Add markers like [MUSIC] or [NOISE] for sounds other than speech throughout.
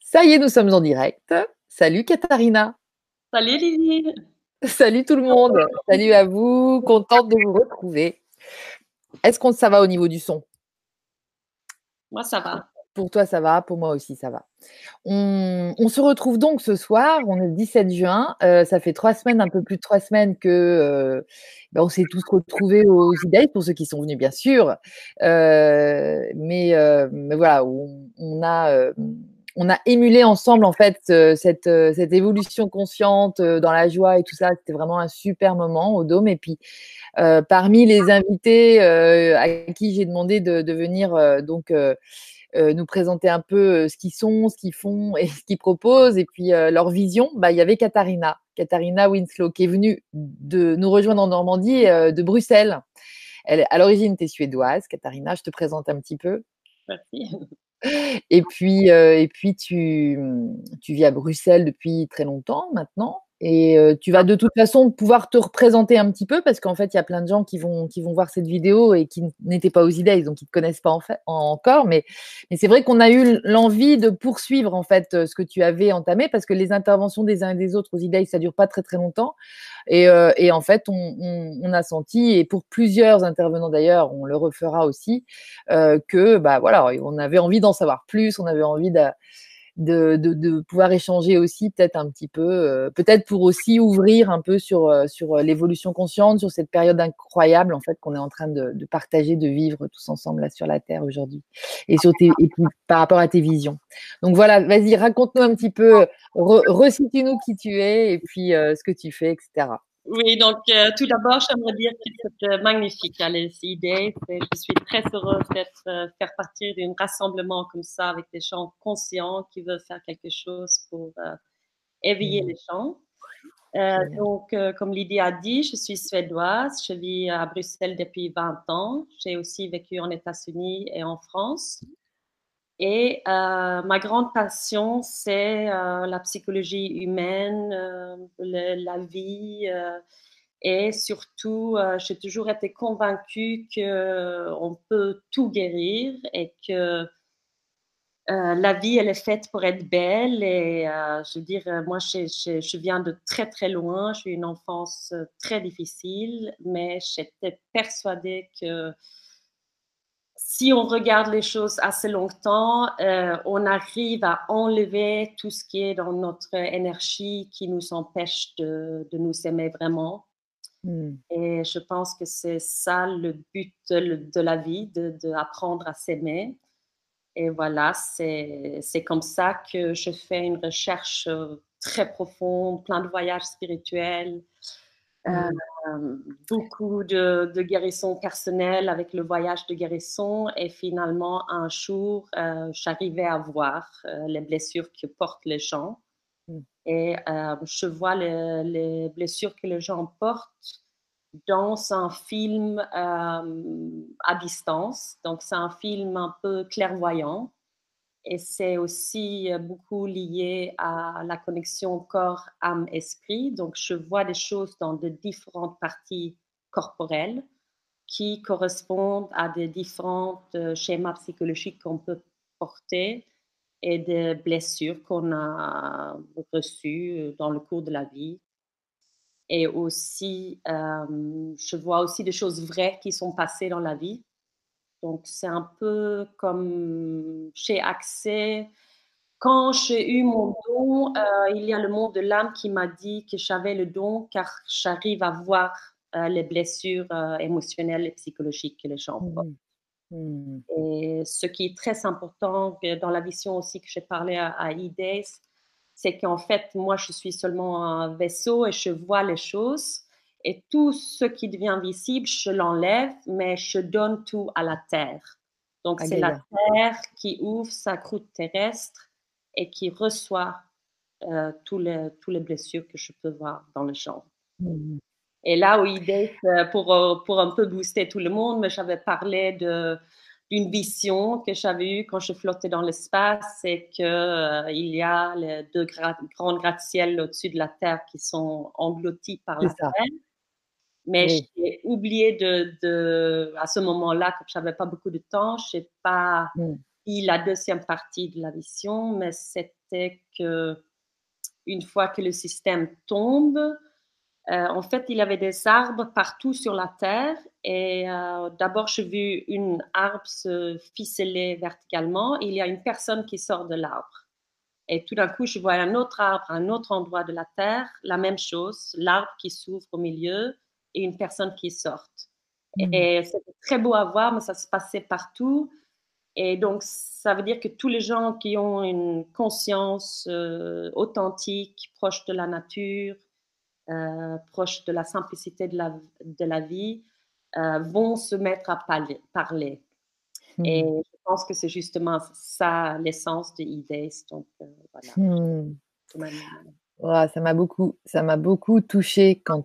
Ça y est, nous sommes en direct. Salut Katharina. Salut Lily. Salut tout le monde. Salut à vous. Contente de vous retrouver. Est-ce que ça va au niveau du son? Moi, ça va. Pour toi, ça va. Pour moi aussi, ça va. On, se retrouve donc ce soir. On est le 17 juin. Euh, ça fait trois semaines, un peu plus de trois semaines que euh, ben, on s'est tous retrouvés aux idées pour ceux qui sont venus, bien sûr. Euh, mais, voilà, on, a on a émulé ensemble en fait cette, cette évolution consciente dans la joie et tout ça. C'était vraiment un super moment au Dôme. Et puis parmi les invités à qui j'ai demandé de, de venir donc nous présenter un peu euh, ce qu'ils sont, ce qu'ils font et [LAUGHS] ce qu'ils proposent, et puis euh, leur vision, bah, il y avait Katharina, Katharina Winslow, qui est venue de nous rejoindre en Normandie, de Bruxelles. Elle, à l'origine, tu es suédoise. Katharina, je te présente un petit peu. Merci. Et puis, et puis tu, tu vis à Bruxelles depuis très longtemps maintenant. Et tu vas de toute façon pouvoir te représenter un petit peu parce qu'en fait, il y a plein de gens qui vont, voir cette vidéo et qui n'étaient pas aux idées, donc ils ne te connaissent pas encore. Mais, c'est vrai qu'on a eu l'envie de poursuivre en fait ce que tu avais entamé parce que les interventions des uns et des autres aux idées, ça dure pas très très longtemps. Et, et en fait, on, a senti, et pour plusieurs intervenants d'ailleurs, on le refera aussi, que bah voilà, on avait envie d'en savoir plus, on avait envie de de, pouvoir échanger aussi peut-être un petit peu, euh, peut-être pour aussi ouvrir un peu sur, euh, sur euh, l'évolution consciente, sur cette période incroyable en fait qu'on est en train de, partager, de vivre tous ensemble là sur la Terre aujourd'hui, et sur tes, et par rapport à tes visions. Donc voilà, vas-y, raconte-nous un petit peu, resitue-nous qui tu es et puis ce que tu fais, etc. Oui, donc euh, tout d'abord, j'aimerais dire que c'est magnifique, les idées. Je suis très heureuse d'être euh, faire partie d'un rassemblement comme ça avec des gens conscients qui veulent faire quelque chose pour euh, éveiller mmh. les gens. donc, comme Lydie a dit, je suis suédoise. Je vis à Bruxelles depuis 20 ans. J'ai aussi vécu en États-Unis et en France. Et euh, ma grande passion, c'est euh, la psychologie humaine, euh, la vie. et surtout, j'ai toujours été convaincue qu'on peut tout guérir et que la vie, elle est faite pour être belle. Et je veux dire, moi, je, je, viens de très, très loin. J'ai eu une enfance très difficile, mais j'étais persuadée que si on regarde les choses assez longtemps, euh, on arrive à enlever tout ce qui est dans notre énergie qui nous empêche de, nous aimer vraiment. Hmm. Et je pense que c'est ça le but de, la vie, d'apprendre à s'aimer. Et voilà, c'est comme ça que je fais une recherche euh, très profonde, plein de voyages spirituels, euh, beaucoup de, de, guérison personnelle avec le voyage de guérison et finalement un jour euh, j'arrivais à voir euh, les blessures que portent les gens. Mm. et je vois les, blessures que les gens portent dans un film à distance. Donc c'est un film un peu clairvoyant et c'est aussi euh, beaucoup lié à la connexion corps, âme, esprit. Donc, je vois des choses dans de différentes parties corporelles qui correspondent à des différents euh, schémas psychologiques qu'on peut porter et des blessures qu'on a reçues euh, dans le cours de la vie. Et aussi, je vois aussi des choses vraies qui sont passées dans la vie donc, c'est un peu comme chez Accès. Quand j'ai eu mon don, euh, il y a le monde de l'âme qui m'a dit que j'avais le don car j'arrive à voir euh, les blessures euh, émotionnelles et psychologiques que les gens ont. Mmh. Mmh. Et ce qui est très important dans la vision aussi que j'ai parlé à, à e c'est qu'en fait, moi, je suis seulement un vaisseau et je vois les choses et tout ce qui devient visible, je l'enlève, mais je donne tout à la terre. Donc, c'est la terre qui ouvre sa croûte terrestre et qui reçoit euh, tous, les, tous les blessures que je peux voir dans le champ. Mmh et là pour, euh, pour un peu booster tout le monde, mais j'avais parlé de, d'une vision que j'avais eue quand je flottais dans l'espace, c'est qu'il euh, il y a les deux grands gratte-ciels au-dessus de la Terre qui sont engloutis par la terre. Mais j'ai oublié de, de, à ce moment-là, comme je n'avais pas beaucoup de temps, je n'ai pas mmh. la deuxième partie de la vision, mais c'était que une fois que le système tombe, euh, en fait, il y avait des arbres partout sur la terre. Et euh, d'abord, j'ai vu une arbre se ficeler verticalement. il y a une personne qui sort de l'arbre. Et tout d'un coup, je vois un autre arbre à un autre endroit de la terre, la même chose, l'arbre qui s'ouvre au milieu et une personne qui sort. Mmh. Et c'était très beau à voir, mais ça se passait partout. Et donc, ça veut dire que tous les gens qui ont une conscience euh, authentique, proche de la nature, euh, proche de la simplicité de la, de la vie, euh, vont se mettre à parler. Et hmm. je pense que c'est justement ça l'essence de e Donc, voilà. Hmm. ça m'a beaucoup, ça m'a beaucoup touché quand,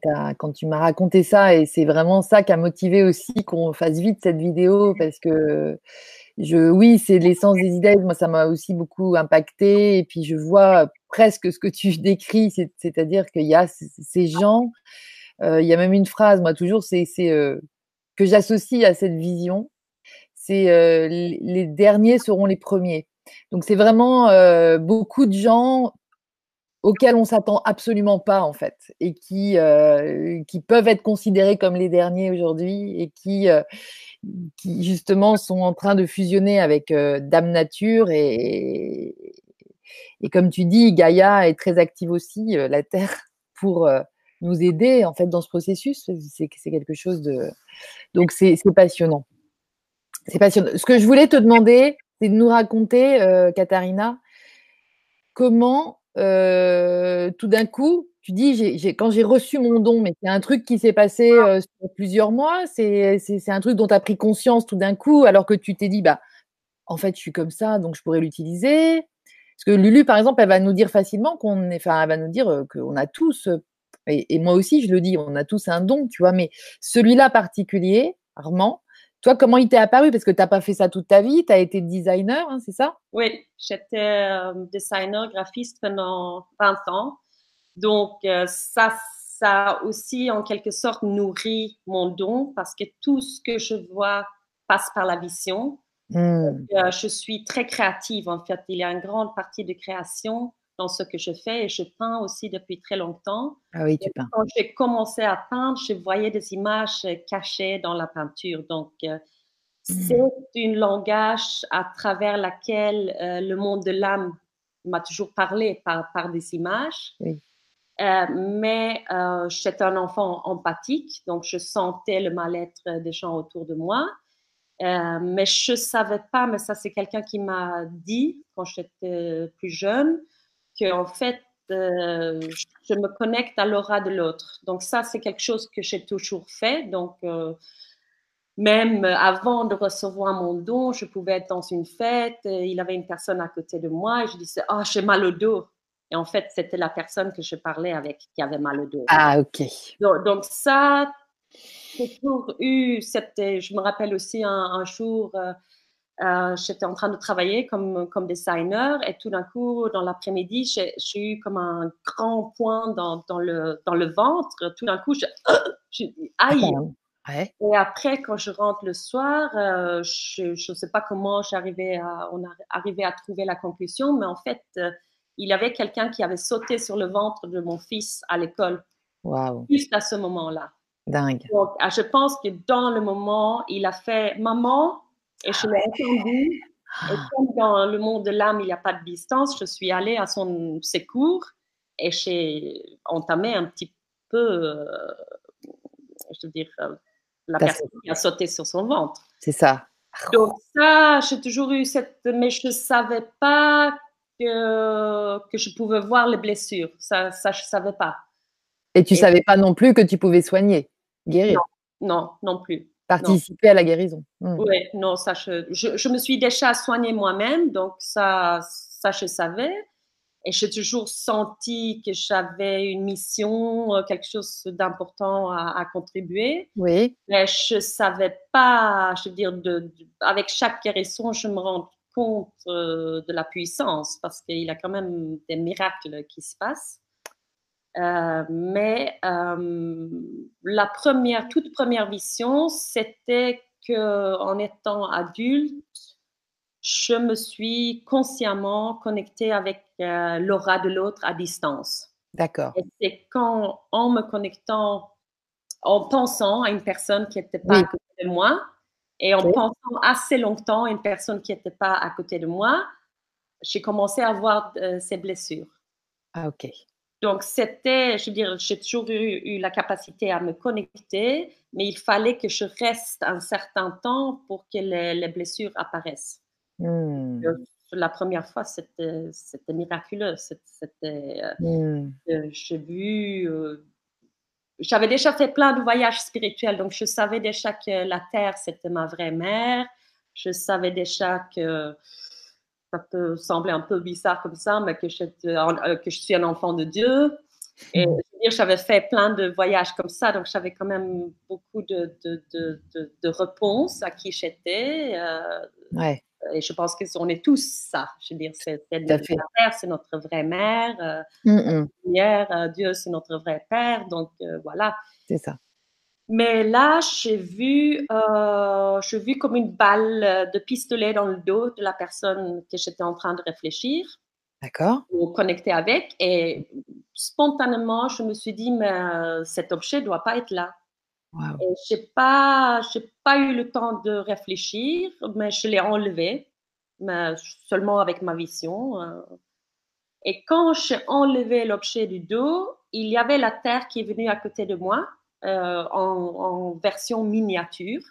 tu m'as raconté ça et c'est vraiment ça qui a motivé aussi qu'on fasse vite cette vidéo parce que je, oui, c'est l'essence des idées. Moi, ça m'a aussi beaucoup impacté et puis je vois presque ce que tu [LAUGHS] décris, c'est-à-dire qu'il y a ces gens, euh, il y a même une phrase, moi toujours, c'est euh, que j'associe à cette vision, c'est euh, les derniers seront les premiers. Donc c'est vraiment beaucoup de gens auxquels on s'attend absolument pas en fait et qui qui peuvent être considérés comme les derniers aujourd'hui et qui qui justement sont en train de fusionner avec Dame Nature et, et comme tu dis, Gaïa est très active aussi, la Terre, [LAUGHS] pour nous aider en fait dans ce processus. C'est quelque chose de. Donc c'est passionnant. C'est passionnant. Ce que je voulais te demander, c'est de nous raconter, Katharina, comment tout d'un coup, tu dis, quand j'ai reçu mon don, mais c'est un truc qui s'est passé sur plusieurs mois, c'est un truc dont tu as pris conscience tout d'un coup, alors que tu t'es dit, bah, en fait, je suis comme ça, donc je pourrais l'utiliser. Parce que Lulu, par exemple, elle va nous dire facilement qu'on est, enfin, elle va nous dire qu'on a tous, et, moi aussi, je le dis, on a tous un don, tu vois, mais celui-là particulier, Armand, toi, comment il t'est apparu? Parce que tu n'as pas fait ça toute ta vie, tu as été designer, hein, c'est ça? Oui, j'étais designer, graphiste pendant 20 ans. Donc, ça, ça aussi, en quelque sorte, nourrit mon don parce que tout ce que je vois passe par la vision. Hmm. Euh, je suis très créative, en fait. Il y a une grande partie de création dans ce que je fais et je peins aussi depuis très longtemps. Ah oui, tu peins. Quand j'ai commencé à peindre, je voyais des images cachées dans la peinture. Donc, euh, hmm. c'est un langage à travers laquelle euh, le monde de l'âme m'a toujours parlé par, par des images. Oui. mais j'étais un enfant empathique, donc je sentais le mal-être des gens autour de moi. Euh, mais je ne savais pas, mais ça c'est quelqu'un qui m'a dit quand j'étais plus jeune, qu'en fait, euh, je me connecte à l'aura de l'autre. Donc ça, c'est quelque chose que j'ai toujours fait. Donc euh, même avant de recevoir mon don, je pouvais être dans une fête, il avait une personne à côté de moi et je disais, oh, j'ai mal au dos. Et en fait, c'était la personne que je parlais avec qui avait mal au dos. Ah, ok. Donc, donc ça, j'ai toujours eu cette. Je me rappelle aussi un, jour, euh, euh, j'étais en train de travailler comme, comme designer et tout d'un coup, dans l'après-midi, j'ai eu comme un grand point dans, dans, le, dans le ventre. Tout d'un coup, je, [COUGHS] je aïe. Et après, quand je rentre le soir, euh, je ne sais pas comment j'arrivais à, on a arrivé à trouver la conclusion, mais en fait, il y avait quelqu'un qui avait sauté sur le ventre de mon fils à l'école. Wow. Juste à ce moment-là. Dingue. Donc, ah, je pense que dans le moment, il a fait maman et je l'ai entendu. Et comme dans le monde de l'âme, il n'y a pas de distance, je suis allée à son secours et j'ai entamé un petit peu, euh, je veux dire, euh, la personne qui a sauté sur son ventre. C'est ça. Donc ça, j'ai toujours eu cette... Mais je ne savais pas que, que je pouvais voir les blessures. Ça, ça je ne savais pas. Et tu ne savais pas non plus que tu pouvais soigner Guérir Non, non, plus. Participer à la guérison. Hmm. Oui, non, ça, je, je, me suis déjà soignée moi-même, donc ça, ça, je savais. Et j'ai toujours senti que j'avais une mission, euh, quelque chose d'important à, contribuer. Oui. Mais je ne savais pas, je veux dire, de, avec chaque guérison, je me rends compte euh, de la puissance parce qu'il y a quand même des miracles qui se passent. Euh, mais euh, la première, toute première vision, c'était que en étant adulte, je me suis consciemment connectée avec euh, l'aura de l'autre à distance. D'accord. Et c'est quand, en me connectant, en pensant à une personne qui n'était pas à côté de moi, et en pensant assez longtemps à une personne qui n'était pas à côté de moi, j'ai commencé à avoir ces blessures. Ah, ok. Donc, c'était, je veux dire, j'ai toujours eu, la capacité à me connecter, mais il fallait que je reste un certain temps pour que les, blessures apparaissent. Hmm. la première fois, c'était miraculeux. C'était, euh, hmm. euh, j'ai vu, euh, j'avais déjà fait plein de voyages spirituels, donc je savais déjà que la Terre, c'était ma vraie mère. Je savais déjà que ça peut sembler un peu bizarre comme ça, mais que je, euh, que je suis un enfant de Dieu. Et mm. j'avais fait plein de voyages comme ça, donc j'avais quand même beaucoup de, de, de, de, réponses à qui j'étais. Euh, ouais. Et je pense qu'on est tous ça. Je veux dire, c'est, notre père, c'est notre vraie mère. Euh, euh Dieu, c'est notre vrai père. Donc voilà. C'est ça. Mais là, j'ai vu, euh, j'ai vu comme une balle de pistolet dans le dos de la personne que j'étais en train de réfléchir. D'accord. Ou connecter avec. Et spontanément, je me suis dit, mais euh, cet objet ne doit pas être là. Je n'ai pas, pas eu le temps de réfléchir, mais je l'ai enlevé, mais seulement avec ma vision. Euh. Et quand j'ai enlevé l'objet du dos, il y avait la terre qui est venue à côté de moi euh, en, version miniature.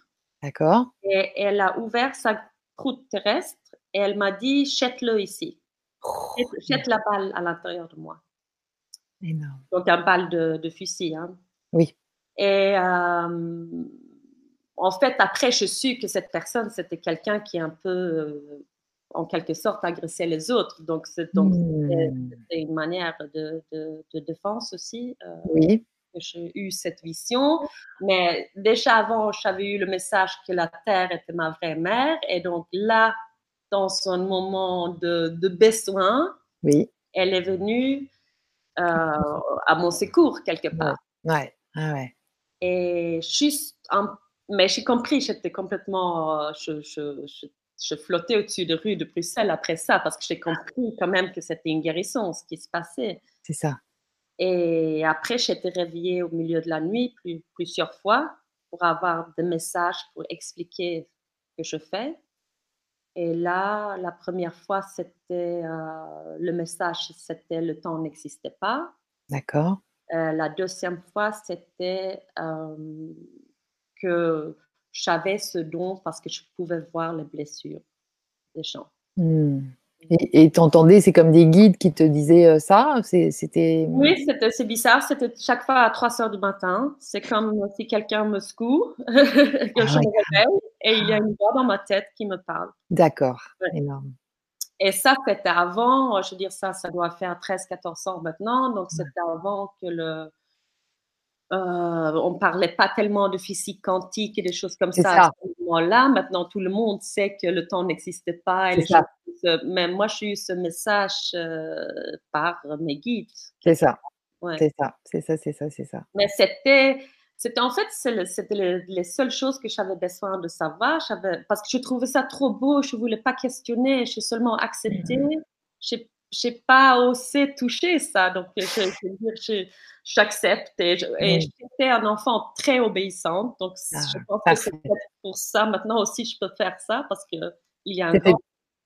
D'accord. Et elle a ouvert sa croûte terrestre et elle m'a dit jette-le ici. Oh, jette la balle à l'intérieur de moi. Énorme. Donc, un balle de, de fusil. Hein. Oui. Et euh, en fait, après, je suis que cette personne, c'était quelqu'un qui un peu, euh, en quelque sorte, agressait les autres. Donc, c'est hmm. une manière de, de, de défense aussi. oui j'ai eu cette vision. Mais déjà avant, j'avais eu le message que la Terre était ma vraie mère. Et donc là, dans son moment de, besoin, oui. elle est venue euh, à mon secours quelque part. Ouais, ah ouais. Et juste, mais j'ai compris, j'étais complètement, euh, je, je, je, flottais au-dessus de rue de Bruxelles après ça parce que j'ai compris quand même que c'était une guérison, ce qui se passait. C'est ça. Et après, été réveillée au milieu de la nuit plusieurs fois pour avoir des messages pour expliquer ce que je fais. Et là, la première fois, c'était euh, le message, c'était le temps n'existait pas. D'accord. Euh, la deuxième fois, c'était euh, que j'avais ce don parce que je pouvais voir les blessures des gens. Hmm. Et t'entendais, c'est comme des guides qui te disaient euh, ça C'était Oui, c'est bizarre. C'était chaque fois à 3 heures du matin. C'est comme si quelqu'un me secoue, [LAUGHS] que ah je me réveille, et il y a une voix dans ma tête qui me parle. D'accord, énorme. Et ça, c'était avant, je veux dire, ça, ça doit faire 13-14 ans maintenant. Donc, c'était avant que le, euh, on ne parlait pas tellement de physique quantique et des choses comme ça, à ce moment-là. Maintenant, tout le monde sait que le temps n'existe pas. Et mais moi, j'ai eu ce message euh, par mes guides. C'est ça. C'est ça, c'est ça, c'est ça, c'est ça. Mais c'était, c'était en fait, c'était les seules choses que j'avais besoin de savoir. Parce que je trouvais ça trop beau, je ne voulais pas questionner, je seulement accepté. Mmh. Je n'ai pas osé toucher ça. Donc, j'accepte et, j'étais un enfant très obéissante. Donc, ah, je pense que c'est pour ça. Maintenant aussi, je peux faire ça parce qu'il y a une grande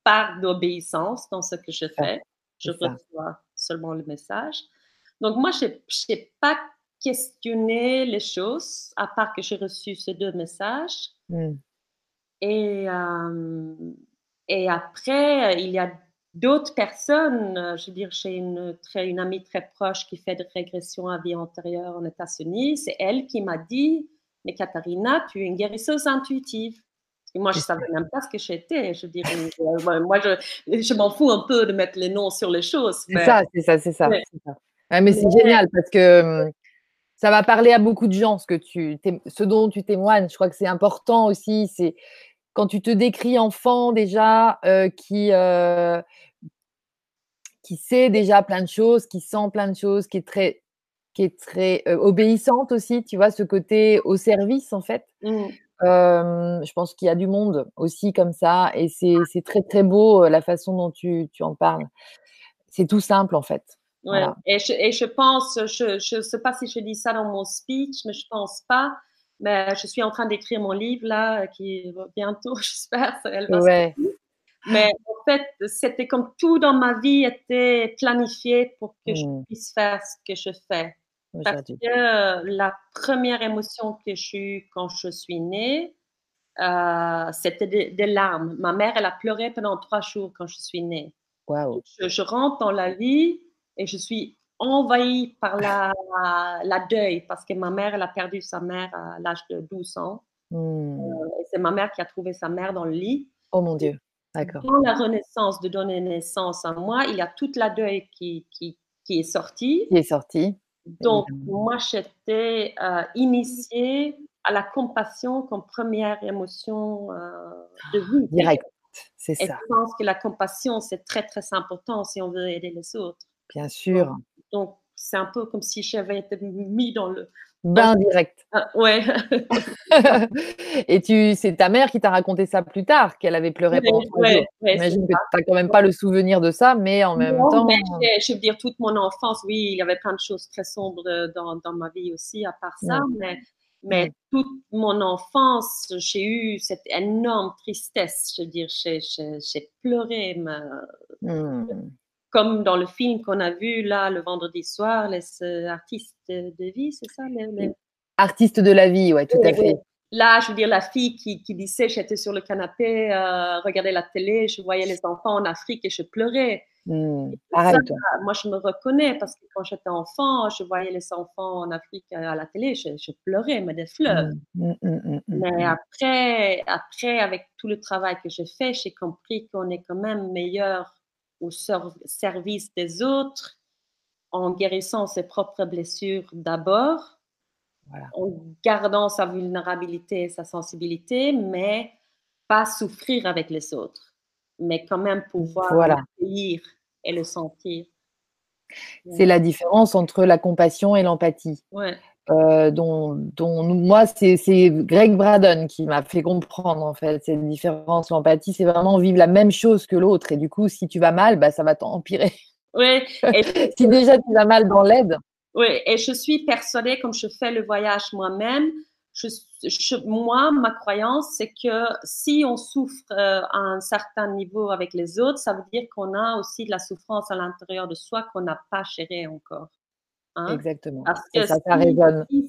part d'obéissance dans ce que je fais. Je reçois seulement le message. Donc, moi, je n'ai pas questionné les choses, à part que j'ai reçu ces deux messages. Mmh. Et, euh, et après, il y a d'autres personnes, euh, je veux dire, j'ai une, très, une amie très proche qui fait de régression à vie antérieure en États-Unis. C'est elle qui m'a dit, mais Katharina, tu es une guérisseuse intuitive. Et moi, je ne savais même pas ce que j'étais. Je dire, euh, moi, je, je m'en fous un peu de mettre les noms sur les choses. C'est ça, c'est ça, c'est ça. mais c'est génial parce que hum, ça va parler à beaucoup de gens, ce, que tu, ce dont tu témoignes. Je crois que c'est important aussi. C'est quand tu te décris enfant déjà, euh, qui, euh, qui sait déjà plein de choses, qui sent plein de choses, qui est très, qui est très euh, obéissante aussi, tu vois, ce côté au service en fait. Mmh. je pense qu'il y a du monde aussi comme ça et c'est très, très beau la façon dont tu tu en parles. C'est tout simple en fait. Ouais. Et, je, et je pense, je ne sais pas si je dis ça dans mon speech, mais je pense pas. Mais je suis en train d'écrire mon livre là, qui va bientôt, [LAUGHS] j'espère. Elle va ouais. Mais en fait, c'était comme tout dans ma vie était planifié pour que je mmh. puisse faire ce que je fais. Parce que euh, la première émotion que j'ai eue quand je suis née, euh, c'était des, larmes. Ma mère, elle a pleuré pendant trois jours quand je suis née. Wow. Je, rentre dans la vie et je suis envahie par la, la, deuil parce que ma mère, elle a perdu sa mère à l'âge de 12 ans. Mmh. Euh, c'est ma mère qui a trouvé sa mère dans le lit. Oh mon Dieu. D'accord. Dans la renaissance de donner naissance à moi, il y a toute la deuil qui, qui, qui est sortie. Qui est sortie. Donc, moi, j'étais euh, initiée à la compassion comme première émotion euh, de vie. Direct, c'est ça. Et je pense que la compassion, c'est très, très important si on veut aider les autres. Bien sûr. Donc, c'est un peu comme si j'avais été mis dans le, Bain direct. Ah, ouais. [LAUGHS] et tu, c'est ta mère qui t'a raconté ça plus tard, qu'elle avait pleuré pendant ouais, J'imagine que tu n'as quand même pas le souvenir de ça, mais en même temps. je veux dire, toute mon enfance, oui, il y avait plein de choses très sombres dans, dans ma vie aussi, à part ça, mais, mais toute mon enfance, j'ai eu cette énorme tristesse. Je veux dire, j'ai pleuré. Mais... Hmm comme dans le film qu'on a vu là le vendredi soir, les artistes de vie, c'est ça les, Artistes de la vie, ouais, tout à fait. Là, je veux dire, la fille qui, qui disait, j'étais sur le canapé, euh, regardais la télé, je voyais les enfants en Afrique et je pleurais. Mmh, moi, je me reconnais parce que quand j'étais enfant, je voyais les enfants en Afrique à la télé, je, pleurais, mais des fleurs. Mmh, mmh, mais après, après, avec tout le travail que j'ai fait, j'ai compris qu'on est quand même meilleur au service des autres en guérissant ses propres blessures d'abord, en gardant sa vulnérabilité et sa sensibilité, mais pas souffrir avec les autres, mais quand même pouvoir l'accueillir et le sentir. C'est la différence entre la compassion et l'empathie. Ouais. Euh, dont, dont, moi, c'est Greg Braden qui m'a fait comprendre en fait cette différence. L'empathie, c'est vraiment vivre la même chose que l'autre. Et du coup, si tu vas mal, bah, ça va t'empirer. Oui. [LAUGHS] si déjà tu vas mal dans l'aide. Oui, et je suis persuadée, comme je fais le voyage moi-même, je, moi, ma croyance, c'est que si on souffre euh, à un certain niveau avec les autres, ça veut dire qu'on a aussi de la souffrance à l'intérieur de soi qu'on n'a pas gérée encore. Hein? Exactement. Parce que ça, ça résonne. oui,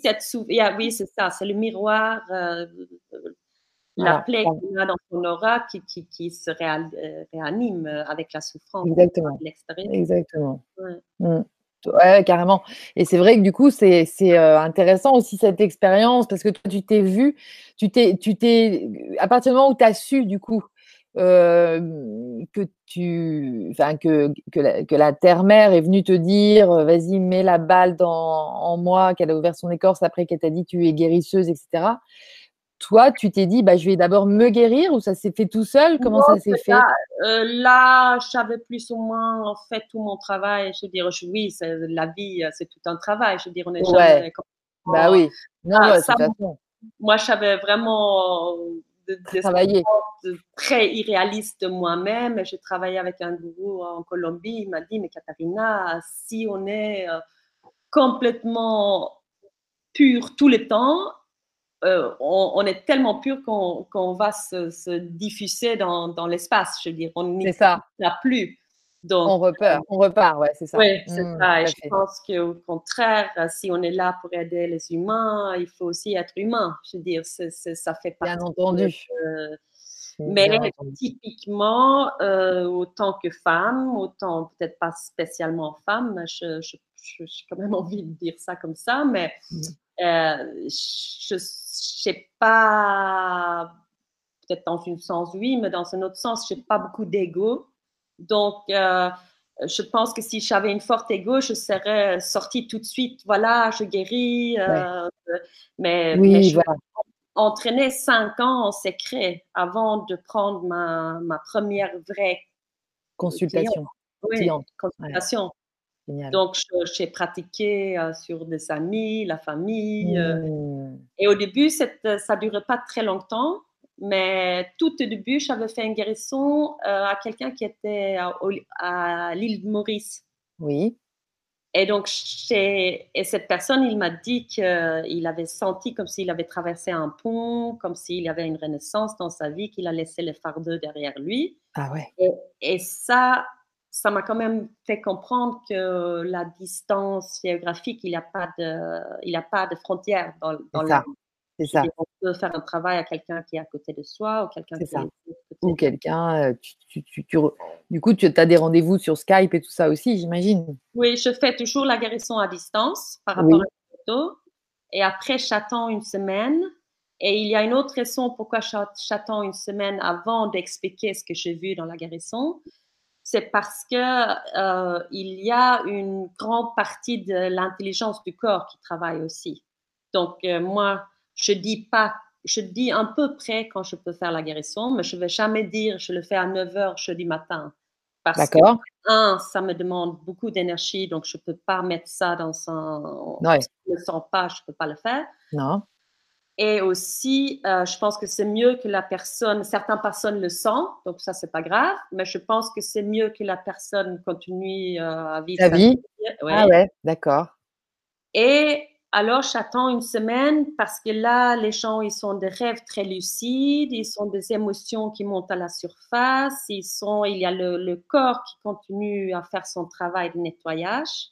c'est ça, c'est le miroir, euh, la plaie qu'on a dans son aura qui, qui, qui se euh, réanime avec la souffrance Exactement. de l'extérieur. Exactement. Ouais. Mmh. carrément. Et c'est vrai que du coup, c'est euh, intéressant aussi cette expérience parce que toi, tu t'es vu, tu t'es, tu t'es, à partir du moment où tu as su, du coup, que tu, enfin que, que la, que la terre-mère est venue te dire, vas-y, mets la balle dans, en moi, qu'elle a ouvert son écorce après qu'elle t'a dit tu es guérisseuse, etc. Toi, tu t'es dit, bah, je vais d'abord me guérir ou ça s'est fait tout seul? Comment ça s'est fait? euh, Là, j'avais plus ou moins fait tout mon travail. Je veux dire, oui, la vie, c'est tout un travail. Je veux dire, on est jamais. Bah oui. Non, ah, ça, moi, j'avais vraiment de, travailler. très irréaliste de moi-même. J'ai travaillé avec un gourou en Colombie. Il m'a dit, mais Katharina, si on est euh, complètement pur tout le temps, euh, on, est tellement pur qu'on va se, diffuser dans, dans l'espace. Je veux dire, on n'y a plus. Donc, on repart, on repart, ouais, c'est ça. Oui, c'est mmh, ça. Et je pense qu'au contraire, si on est là pour aider les humains, il faut aussi être humain. Je veux dire, ça fait partie. Bien entendu. mais typiquement, euh, autant que femme, autant peut-être pas spécialement femme, je, j'ai quand même envie de dire ça comme ça, mais mmh. euh, je sais pas, peut-être dans un sens oui, mais dans un autre sens, je n'ai pas beaucoup d'ego. Donc, euh, je pense que si j'avais une forte ego, je serais sortie tout de suite. Voilà, je guéris. Euh, mais, oui, je entraîné cinq ans en secret avant de prendre ma, ma première vraie consultation. Oui, consultation. Donc, j'ai pratiqué sur des amis, la famille. Mmh. et au début, ça ne durait pas très longtemps. Mais tout au début, j'avais fait une guérison à quelqu'un qui était à, l'île de Maurice. Oui. Et donc, et cette personne, il m'a dit qu'il avait senti comme s'il avait traversé un pont, comme s'il y avait une renaissance dans sa vie, qu'il a laissé le fardeau derrière lui. Ah ouais. Et, ça, ça m'a quand même fait comprendre que la distance géographique, il n'y a pas de, il a pas de frontières dans, dans ça. C'est ça. On peut faire un travail à quelqu'un qui est à côté de soi ou quelqu'un qui ça. Ou quelqu'un, euh, tu, tu, tu, du coup, tu as des rendez-vous sur Skype et tout ça aussi, j'imagine. Oui, je fais toujours la guérison à distance par rapport à la photo. Et après, j'attends une semaine. Et il y a une autre raison pourquoi j'attends une semaine avant d'expliquer ce que j'ai vu dans la guérison. C'est parce que euh, il y a une grande partie de l'intelligence du corps qui travaille aussi. Donc, euh, moi, je dis pas, je dis un peu près quand je peux faire la guérison, mais je vais jamais dire je le fais à 9 h jeudi matin. Parce que, un, ça me demande beaucoup d'énergie, donc je peux pas mettre ça dans un. Ouais. Si je ne le sens pas, je peux pas le faire. Non. Et aussi, euh, je pense que c'est mieux que la personne, certaines personnes le sentent, donc ça, c'est pas grave, mais je pense que c'est mieux que la personne continue euh, à vivre sa vie? Ah ouais, d'accord. Et alors, j'attends une semaine parce que là, les gens, ils sont des rêves très lucides, ils sont des émotions qui montent à la surface, ils sont, il y a le, corps qui continue à faire son travail de nettoyage.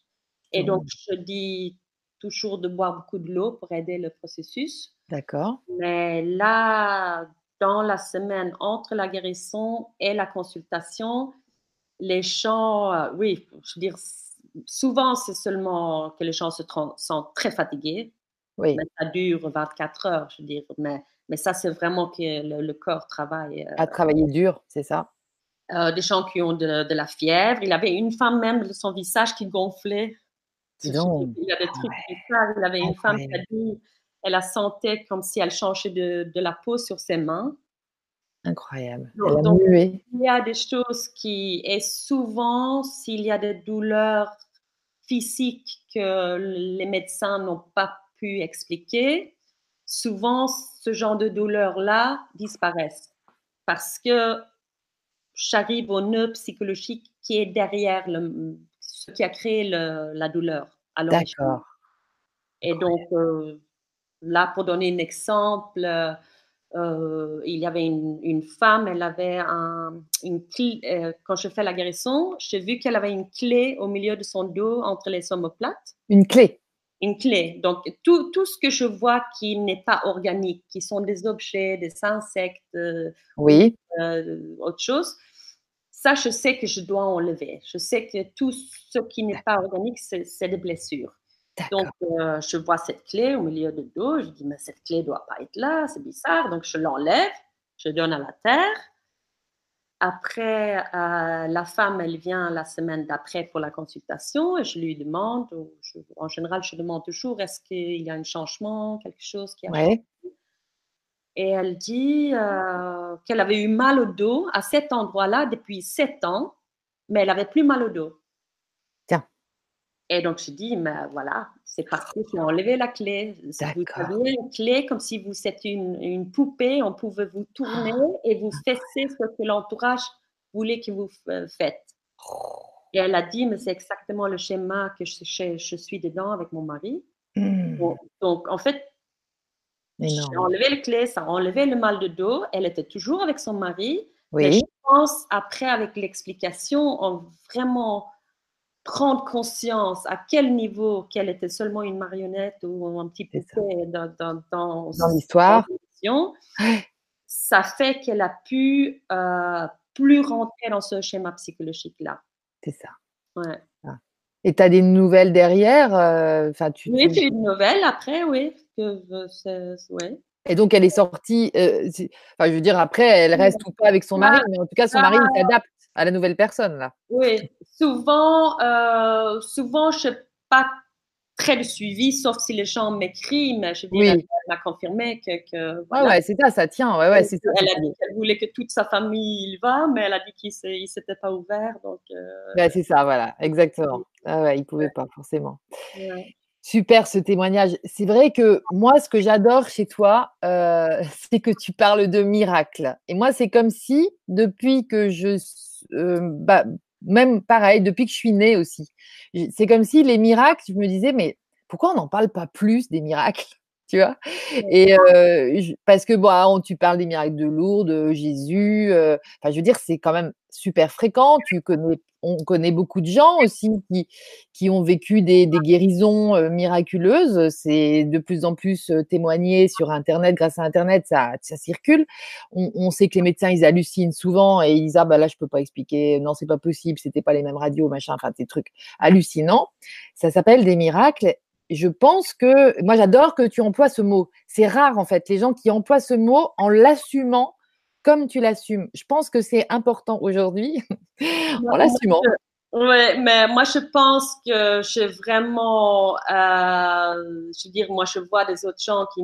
Et donc, mmh. je dis toujours de boire beaucoup de l'eau pour aider le processus. D'accord. Mais là, dans la semaine entre la guérison et la consultation, les gens, euh, oui, je veux dire, souvent, c'est seulement que les gens se sentent très fatigués. Oui. Mais ça dure 24 heures, je veux dire. Mais, mais ça, c'est vraiment que le, corps travaille. à travailler dur, c'est ça? Euh, des gens qui ont de, la fièvre. Il avait une femme même, son visage qui gonflait. Il y a des trucs ça. Il avait une femme qui a dit elle a senti comme si elle changeait de, de la peau sur ses mains. Incroyable. il y a des choses qui, et souvent, s'il y a des douleurs physiques que les médecins n'ont pas pu expliquer, souvent ce genre de douleurs-là disparaissent parce que j'arrive au nœud psychologique qui est derrière le, ce qui a créé la douleur. D'accord. Et donc, euh, là, pour donner un exemple, euh, il y avait une, femme, elle avait une clé, euh, quand je fais la guérison, j'ai vu qu'elle avait une clé au milieu de son dos entre les omoplates. Une clé Une clé. Donc, tout, tout ce que je vois qui n'est pas organique, qui sont des objets, des insectes, euh, oui. autre chose, ça, je sais que je dois enlever. Je sais que tout ce qui n'est pas organique, c'est des blessures. Donc, euh, je vois cette clé au milieu du dos. Je dis, mais cette clé ne doit pas être là, c'est bizarre. Donc, je l'enlève, je donne à la terre. Après, euh, la femme, elle vient la semaine d'après pour la consultation et je lui demande, en général, je demande toujours, est-ce qu'il y a un changement, quelque chose qui a changé? Et elle dit euh, qu'elle avait eu mal au dos à cet endroit-là depuis sept ans, mais elle avait plus mal au dos. Et donc, je dis, mais voilà, c'est parti, j'ai enlevé la clé. Vous avez une clé comme si vous étiez une, une, poupée, on pouvait vous tourner et vous fesser ce que l'entourage voulait que vous faites. Et elle a dit, mais c'est exactement le schéma que je, je, suis dedans avec mon mari. Mmh. Donc, en fait, j'ai enlevé la clé, ça a enlevé le mal de dos. Elle était toujours avec son mari. Oui. Mais je pense, après, avec l'explication, on vraiment prendre conscience à quel niveau qu'elle était seulement une marionnette ou un petit peu dans, dans, dans, l'histoire, ça fait qu'elle a pu euh, plus rentrer dans ce schéma psychologique-là. C'est ça. Ouais. Ah. Et tu as des nouvelles derrière euh, tu, Oui, j'ai une nouvelle après, oui. Que, ouais. Et donc, elle est sortie, euh, enfin, je veux dire, après, elle reste ou pas avec son mari, mais en tout cas, son mari s'adapte à la nouvelle personne, là. Oui, souvent, euh, souvent, je n'ai pas très de suivi, sauf si les gens m'écrivent, mais je oui. elle m'a confirmé que. que voilà. Ouais, c'est ça, ça tient. Ouais, ouais, ça. Elle a dit qu'elle voulait que toute sa famille y va, mais elle a dit qu'il ne s'était pas ouvert. Donc, euh, c'est ça, voilà, exactement. Ah ouais, il pouvait pas forcément. Super ce témoignage. C'est vrai que moi, ce que j'adore chez toi, euh, [LAUGHS] c'est que tu parles de miracles. Et moi, c'est comme si, depuis que je, bah, même pareil, depuis que je suis née aussi, c'est comme si les miracles, je me disais, mais pourquoi on n'en parle pas plus des miracles? Tu vois? Et parce que bon, ah, tu parles des miracles de Lourdes, Jésus. Enfin, je veux dire, c'est quand même super fréquent. Tu connais, on connaît beaucoup de gens aussi qui, qui ont vécu des, des guérisons miraculeuses. C'est de plus en plus témoigné sur Internet. Grâce à Internet, ça, ça circule. On, on, sait que les médecins, ils hallucinent souvent et ils disent ah bah là, je peux pas expliquer. Non, c'est pas possible. C'était pas les mêmes radios, machin. Enfin, des trucs hallucinants. Ça s'appelle des miracles je pense que moi j'adore que tu emploies ce mot. C'est rare en fait les gens qui emploient ce mot en l'assumant comme tu l'assumes. Je pense que c'est important aujourd'hui [LAUGHS] en l'assumant. Oui, mais moi je pense que j'ai vraiment, euh, je veux dire, moi je vois des autres gens qui,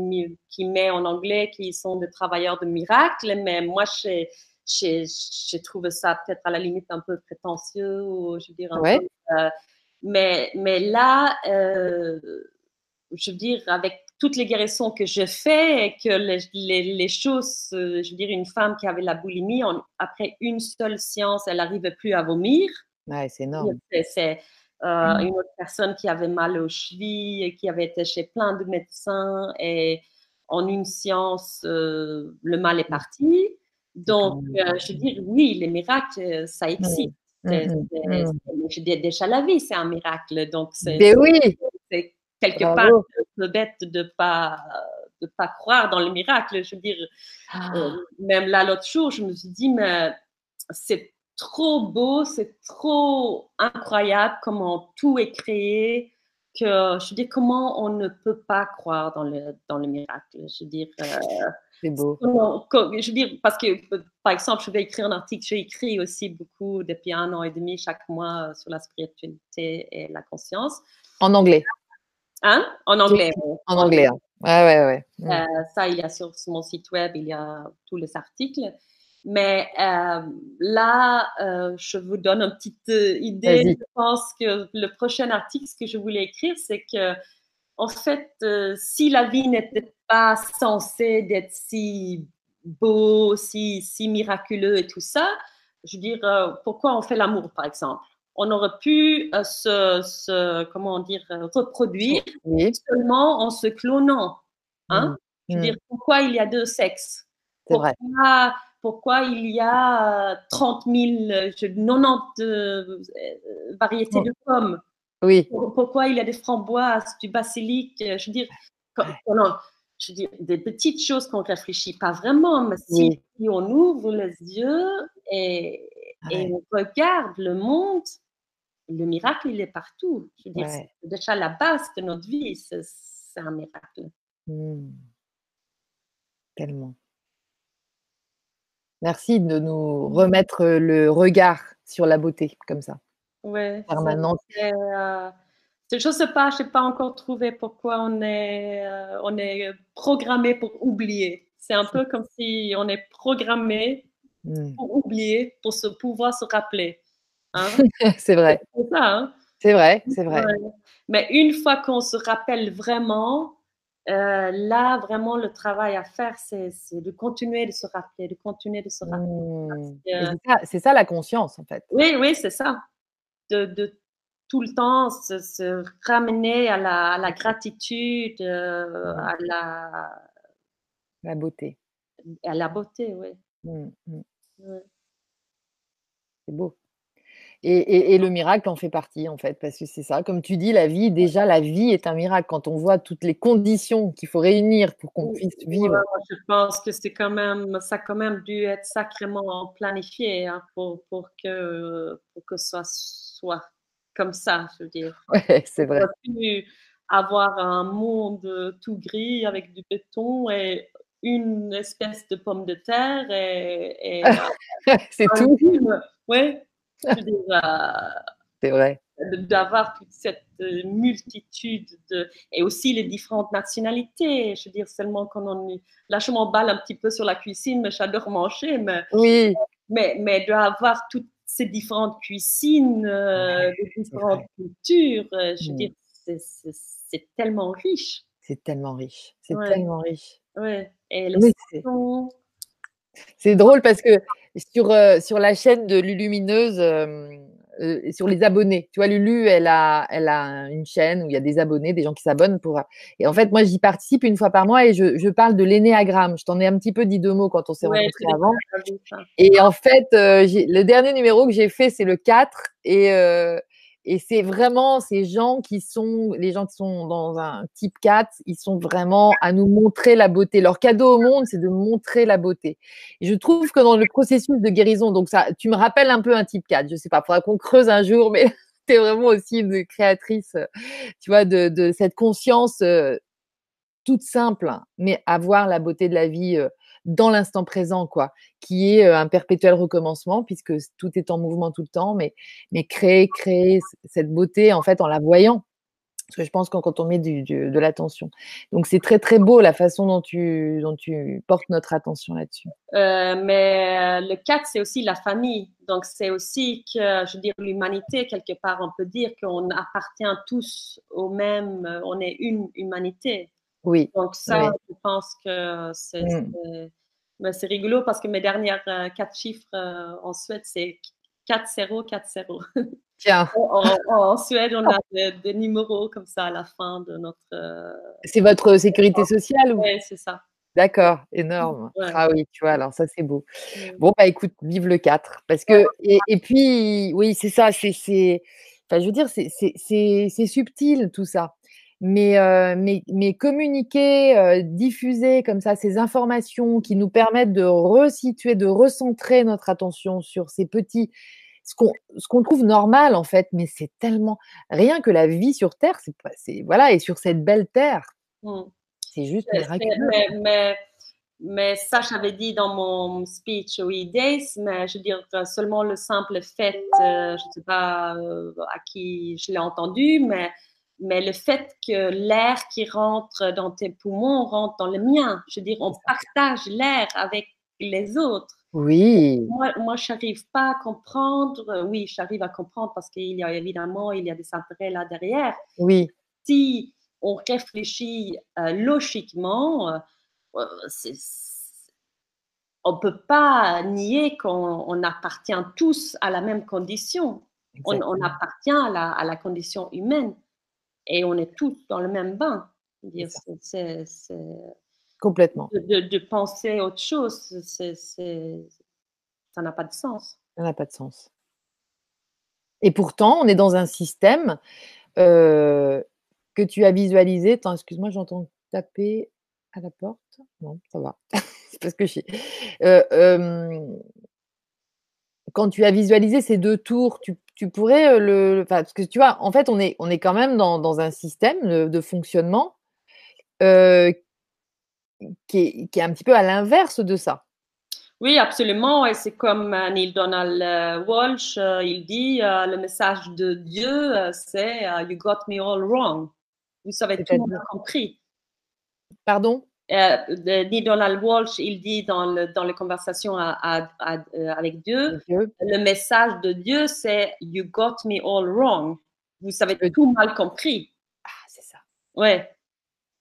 qui mettent en anglais qui sont des travailleurs de miracles, mais moi j'ai, j'ai, trouvé ça peut-être à la limite un peu prétentieux ou je veux dire un peu, euh, mais, mais là, euh, je veux dire, avec toutes les guérisons que je fais et que les, les, choses, euh, je veux dire, une femme qui avait la boulimie, après une seule séance, elle n'arrivait plus à vomir. Ouais, c'est énorme. C'est euh, mmh. une autre personne qui avait mal aux chevilles, et qui avait été chez plein de médecins et en une séance, le mal est parti. Donc, je veux dire, oui, les miracles, ça existe. Mmh, mmh, mmh. déjà la vie, c'est un miracle. Donc, c'est ben oui. quelque part un bête de ne pas, de pas croire dans le miracle. Je veux dire, ah. euh, même là, l'autre jour, je me suis dit, mais c'est trop beau, c'est trop incroyable comment tout est créé. Que, je veux dire, comment on ne peut pas croire dans le, dans le miracle? Je veux dire, euh, c'est beau. je veux dire, parce que, par exemple, je vais écrire un article, j'ai écrit aussi beaucoup depuis un an et demi chaque mois sur la spiritualité et la conscience. En anglais. Hein? En anglais. En anglais. Hein. Ouais, ouais, ouais. Euh, ça, il y a sur, mon site web, il y a tous les articles. Mais euh, là, euh, je vous donne une petite idée. Je pense que le prochain article, ce que je voulais écrire, c'est que en fait, euh, si la vie n'était pas censée d'être si beau, si, si miraculeux et tout ça, je veux dire, euh, pourquoi on fait l'amour, par exemple? On aurait pu euh, se, comment dire, reproduire seulement en se clonant. Hein? Mmh. Je veux dire, mmh. pourquoi il y a deux sexes? Pourquoi. Pourquoi il y a 30 000, 90 variétés de pommes oui. Pourquoi il y a des framboises, du basilic euh, Je veux dire, je veux dire des petites choses qu'on ne réfléchit pas vraiment, mais si, on ouvre les yeux et, on regarde le monde, le miracle, il est partout. Je veux dire, c'est déjà la base de notre vie, c'est un miracle. Mmh. Tellement. Merci de nous remettre le regard sur la beauté comme ça. Oui. Permanente. Euh, je ne sais pas, je n'ai pas encore trouvé pourquoi on est, euh, on est programmé pour oublier. C'est un peu comme si on est programmé mmh. pour oublier, pour se, pouvoir se rappeler. Hein. [LAUGHS] c'est vrai. C'est ça. Hein? C'est vrai, c'est vrai. Mais une fois qu'on se rappelle vraiment, euh, là, vraiment, le travail à faire, c'est de continuer de se rappeler, de continuer de se rappeler. Mmh. C'est ça, la conscience, en fait. Oui, oui, c'est ça de, tout le temps se, ramener à la, gratitude, euh, à la, la beauté. À la beauté, oui. Mmh, mmh. C'est beau. Et, le miracle en fait partie, en fait, parce que c'est ça. Comme tu dis, la vie, déjà, la vie est un miracle. Quand on voit toutes les conditions qu'il faut réunir pour qu'on puisse vivre. je pense que c'est quand même, ça a quand même dû être sacrément planifié hein, pour, pour, que, pour que ça soit comme ça, je veux dire. [LAUGHS] Ouais, c'est vrai. On pu avoir un monde tout gris avec du béton et une espèce de pomme de terre et, [LAUGHS] c'est tout. Oui, c'est vrai. D'avoir toute cette euh, multitude de. Et aussi les différentes nationalités. Je veux dire, seulement quand on. Là, je m'emballe un petit peu sur la cuisine, mais j'adore manger. Mais, oui. Mais, mais d'avoir toute ces différentes cuisines, euh, différentes cultures. Euh, je veux Mmh. dire, c'est- tellement riche. C'est tellement riche, c'est Ouais. tellement riche. Ouais. Et les Oui, c'est sons, c'est drôle parce que sur, heu, sur la chaîne de Lulumineuse, hem, heu, sur les abonnés, tu vois, Lulu, elle a elle a une chaîne où il y a des abonnés, des gens qui s'abonnent pour, et en fait, moi, j'y participe une fois par mois et je je parle de l'énéagramme. Je t'en ai un petit peu dit 2 mots quand on s'est ouais, rencontrés avant. Et en fait, j'ai le dernier numéro que j'ai fait, c'est le 4 et et c'est vraiment ces gens qui sont les gens qui sont dans un type 4, ils sont vraiment à nous montrer la beauté. Leur cadeau au monde, c'est de montrer la beauté. Et je trouve que dans le processus de guérison, donc ça tu me rappelles un peu un type 4, je sais pas, faudra qu'on creuse un jour, mais [LAUGHS] tu es vraiment aussi une créatrice, heu, tu vois, de de cette conscience, heu, toute simple, mais avoir la beauté de la vie, heu, dans l'instant présent, quoi, qui est, heu, un perpétuel recommencement puisque tout est en mouvement tout le temps, mais mais créer créer cette beauté, en fait, en la voyant. Parce que je pense que quand on met du de l'attention. Donc c'est très, très beau la façon dont tu dont tu portes notre attention là-dessus. Euh, mais euh, le 4, c'est aussi la famille. Donc, c'est aussi que, je veux l'humanité, quelque part, on peut dire qu'on appartient tous au même, euh, on est une humanité. Oui, Donc, ça, oui. je pense que c'est Mmh. c'est- rigolo parce que mes dernières euh, quatre chiffres euh, en Suède, c'est 4-0, 4-0. [LAUGHS] Tiens, En, en- en Suède, on a des, des numéros comme ça à la fin de notre. euh, c'est votre sécurité sociale ou? Ouais, c'est ça. D'accord, énorme. Ouais. Ah oui, tu vois, alors ça, c'est beau. Mm. Bon, bah, écoute, vive le 4 parce que et et puis, oui, c'est ça, c'est enfin, je veux dire, c'est subtil tout ça. Mais heu, mais mais communiquer, heu, diffuser comme ça ces informations qui nous permettent de resituer, de recentrer notre attention sur ces petits ce qu'on qu'on trouve normal, en fait, mais c'est tellement rien que la vie sur terre, c'est voilà et sur cette belle terre, Mm. c'est juste miraculeux. Mais, mais, mais ça, j'avais dit dans mon speech au E-Days, mais je veux dire, euh, seulement le simple fait, euh, je ne sais pas euh, à qui je l'ai entendu, mais, mais le fait que l'air qui rentre dans tes poumons rentre dans le mien. Je veux dire, on partage l'air avec les autres. Oui, Moi, moi je n'arrive pas à comprendre. euh, Oui, j'arrive à comprendre parce qu'il y a évidemment, il y a des intérêts là derrière oui, si on réfléchit euh, logiquement, euh, c'est- on ne peut pas nier qu'on on appartient tous à la même condition. On, appartient à la, à la condition humaine et on est tous dans le même bain. Dire, c'est- Complètement. de, penser autre chose, c'est- ça n'a pas de sens. Ça n'a pas de sens. Et pourtant, on est dans un système, heu, que tu as visualisé attends, excuse-moi, j'entends taper à la porte. Non, ça va. [LAUGHS] C'est parce que je suis heu, hem quand tu as visualisé ces 2 tours, tu tu pourrais, heu, le enfin, parce que tu vois, en fait, on est on est quand même dans dans un système de de fonctionnement, heu, qui est qui est un petit peu à l'inverse de ça. Oui, absolument. Et c'est comme euh, Neil Donald euh, Walsh, euh, il dit, euh, le message de Dieu, euh, c'est euh, You got me all wrong. Vous avez tout mal compris. Pardon? Euh, Neil Donald Walsh, il dit dans, le, dans les conversations à- à- à- euh, avec Dieu, Dieu? le message de Dieu, c'est You got me all wrong. Vous avez veux tout mal compris. Ah, c'est ça. Ouais.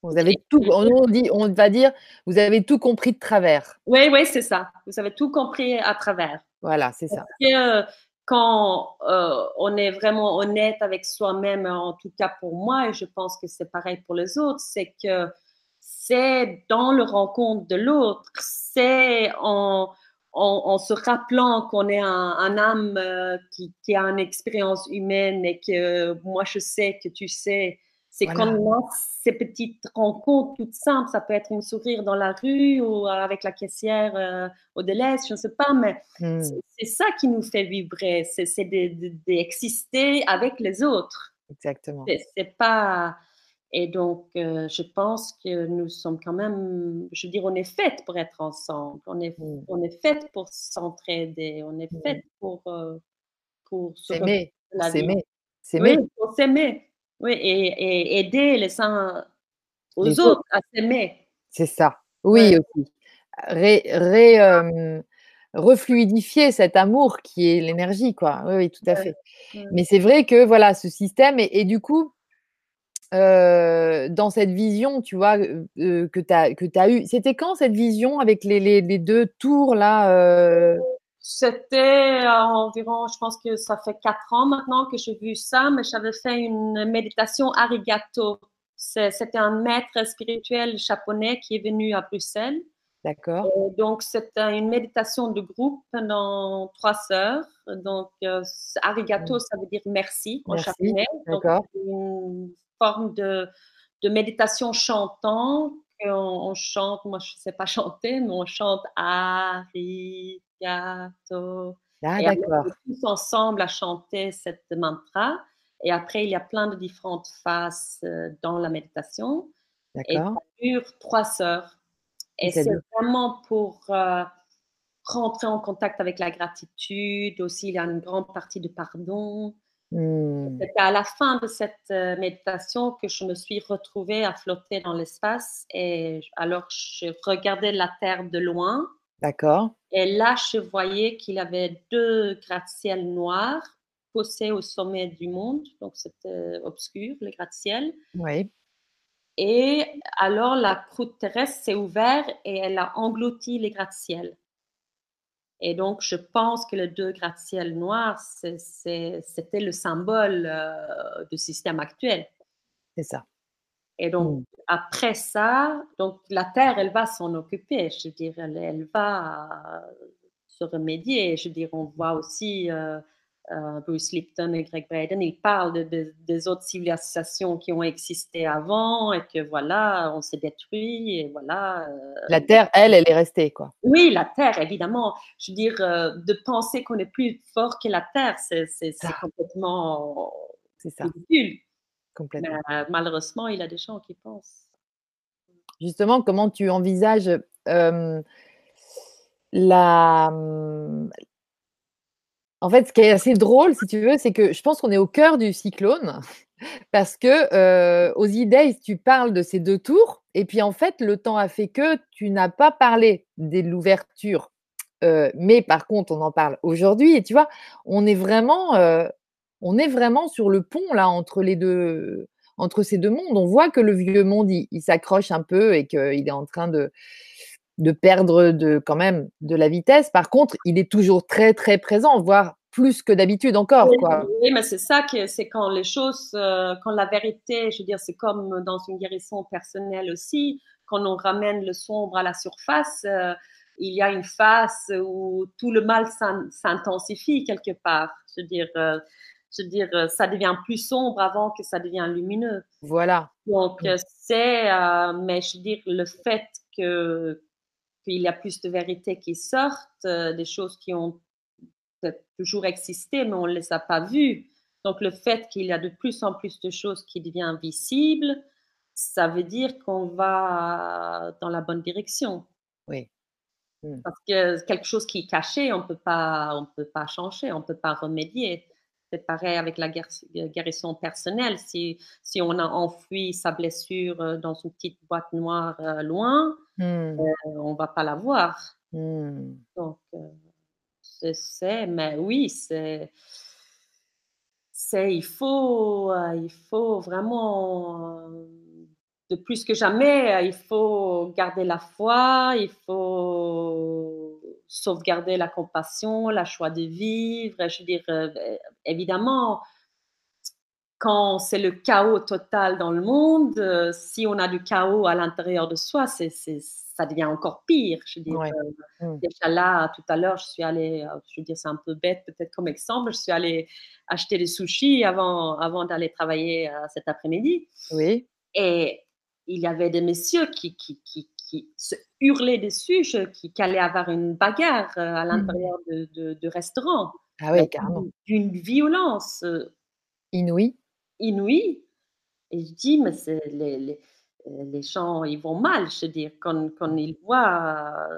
Vous avez tout on dit on va dire: «Vous avez tout compris de travers». Oui, oui, c'est ça. Vous avez tout compris à travers. Voilà, c'est ça. Quand euh, on est vraiment honnête avec soi-même, en tout cas pour moi, et je pense que c'est pareil pour les autres, c'est que c'est dans le rencontre de l'autre, c'est en, en, en se rappelant qu'on est un, un âme euh, qui, qui a une expérience humaine et que moi je sais que tu sais. C'est Voilà. a ces petites rencontres toutes simples, ça peut être une sourire dans la rue ou avec la caissière euh, au délai, je ne sais pas, mais Mmh. c'est- ça qui nous fait vibrer, c'est c'est de- de- d'exister avec les autres. Exactement. C'est pas. Et donc, euh, je pense que nous sommes quand même, je veux dire, on est fait pour être ensemble, on est, on est fait pour s'entraider, on est Mmh. fait pour, euh, pour S'aimer, vie. s'aimer, Oui, s'aimer pour s'aimer. Oui, et, et aider les uns aux les autres autres. à s'aimer. C'est ça. Oui Ouais. aussi. Ré ré hem, refluidifier cet amour qui est l'énergie, quoi. Oui, oui, tout à fait. Mais c'est vrai que voilà, ce système, et, du coup, dans cette vision, tu vois, que tu as, que eue, c'était quand cette vision avec les, les, les deux tours là C'était environ, je pense que ça fait quatre ans maintenant que j'ai vu ça, mais j'avais fait une méditation arigato. C'était un maître spirituel japonais qui est venu à Bruxelles D'accord. Euh, donc, c'est une méditation de groupe pendant trois heures. Donc, euh, arigato, mmh. ça veut dire merci, en japonais. D'accord. Forme de, de méditation chantant. On, on, chante, moi je ne sais pas [LAUGHS] chanter, mais on chante arigato. Ah, d'accord. tous ensemble à chanter cette mantra. Et après, il y a plein de différentes phases euh, dans la méditation. Et ça dure trois heures. Et c'est vraiment pour euh, rentrer en contact avec la gratitude. Aussi, il y a une grande partie de pardon. Mmh. C'était à la fin de cette euh, méditation que je me suis retrouvée à flotter dans l'espace. Et alors, je regardais la Terre de loin. D'accord. Et là, je voyais qu'il y avait deux gratte-ciels noirs posés au sommet du monde. Donc, c'était obscur, les gratte-ciels. Oui. Et alors, la croûte terrestre s'est ouverte et elle a englouti les gratte-ciels. Et donc, je pense que les deux gratte-ciels noirs, c'était le symbole euh, du système actuel. C'est ça. Et donc, mm. après ça, donc la Terre, elle va s'en occuper. Je veux dire, elle, va se remédier. Je veux dire, on voit aussi euh, euh, Bruce Lipton et Greg Braden, ils parlent de, des autres civilisations qui ont existé avant et que voilà, on s'est détruit et voilà. Euh, la Terre, elle, elle est restée, quoi. Oui, la Terre, évidemment. Je veux dire, euh, de penser qu'on est plus fort que la Terre, c'est complètement c'est ça. ridicule. Complètement. Mais, malheureusement, il y a des gens qui pensent. Justement, comment tu envisages la, en fait, ce qui est assez drôle, si tu veux, c'est que je pense qu'on est au cœur du cyclone [LAUGHS] parce que euh, aux idées, tu parles de ces deux tours et puis en fait, le temps a fait que tu n'as pas parlé de l'ouverture. Euh, mais par contre, on en parle aujourd'hui et tu vois, on est vraiment, euh, on est vraiment sur le pont là entre les deux, entre ces deux mondes. On voit que le vieux monde, il s'accroche un peu et qu'il est en train de, de perdre de, quand même de la vitesse. Par contre, il est toujours très, très présent, voire plus que d'habitude encore. Oui, quoi. oui mais c'est ça que c'est quand les choses, euh, quand la vérité, je veux dire, c'est comme dans une guérison personnelle aussi, quand on ramène le sombre à la surface, euh, il y a une phase où tout le mal s'intensifie quelque part. Je veux dire, euh, je veux dire, ça devient plus sombre avant que ça devienne lumineux. Voilà. Donc, c'est, mais je veux dire, le fait que, il y a plus de vérités qui sortent, euh, des choses qui ont toujours existé, mais on ne les a pas vues. Donc le fait qu'il y a de plus en plus de choses qui deviennent visibles, ça veut dire qu'on va dans la bonne direction. Oui. Hmm. Parce que quelque chose qui est caché, on ne peut pas changer, on ne peut pas remédier. C'est pareil avec la guérison personnelle. Si, si on a enfoui sa blessure euh, dans une petite boîte noire euh, loin, mmh. euh, on ne va pas la voir. Mmh. Donc, c'est, mais oui, c'est, c'est, il faut, il faut vraiment, de plus que jamais, il faut garder la foi, il faut sauvegarder la compassion, la choix de vivre. Je veux dire, euh, évidemment, quand c'est le chaos total dans le monde, euh, si on a du chaos à l'intérieur de soi, c'est, ça devient encore pire. Je veux dire, euh, mm. déjà là, tout à l'heure, je suis allée, je veux dire, c'est un peu bête peut-être comme exemple, je suis allée acheter des sushis avant, avant d'aller travailler cet après-midi. Oui. Et il y avait des messieurs qui, qui, qui, qui se hurlaient dessus, qui, qui allait avoir une bagarre euh, à mmh. l'intérieur de, de, restaurants. Ah oui, carrément. D'une violence euh, inouïe. Inouïe. Et je dis, mais les, les, les, gens, ils vont mal, je veux dire, quand, quand ils voient,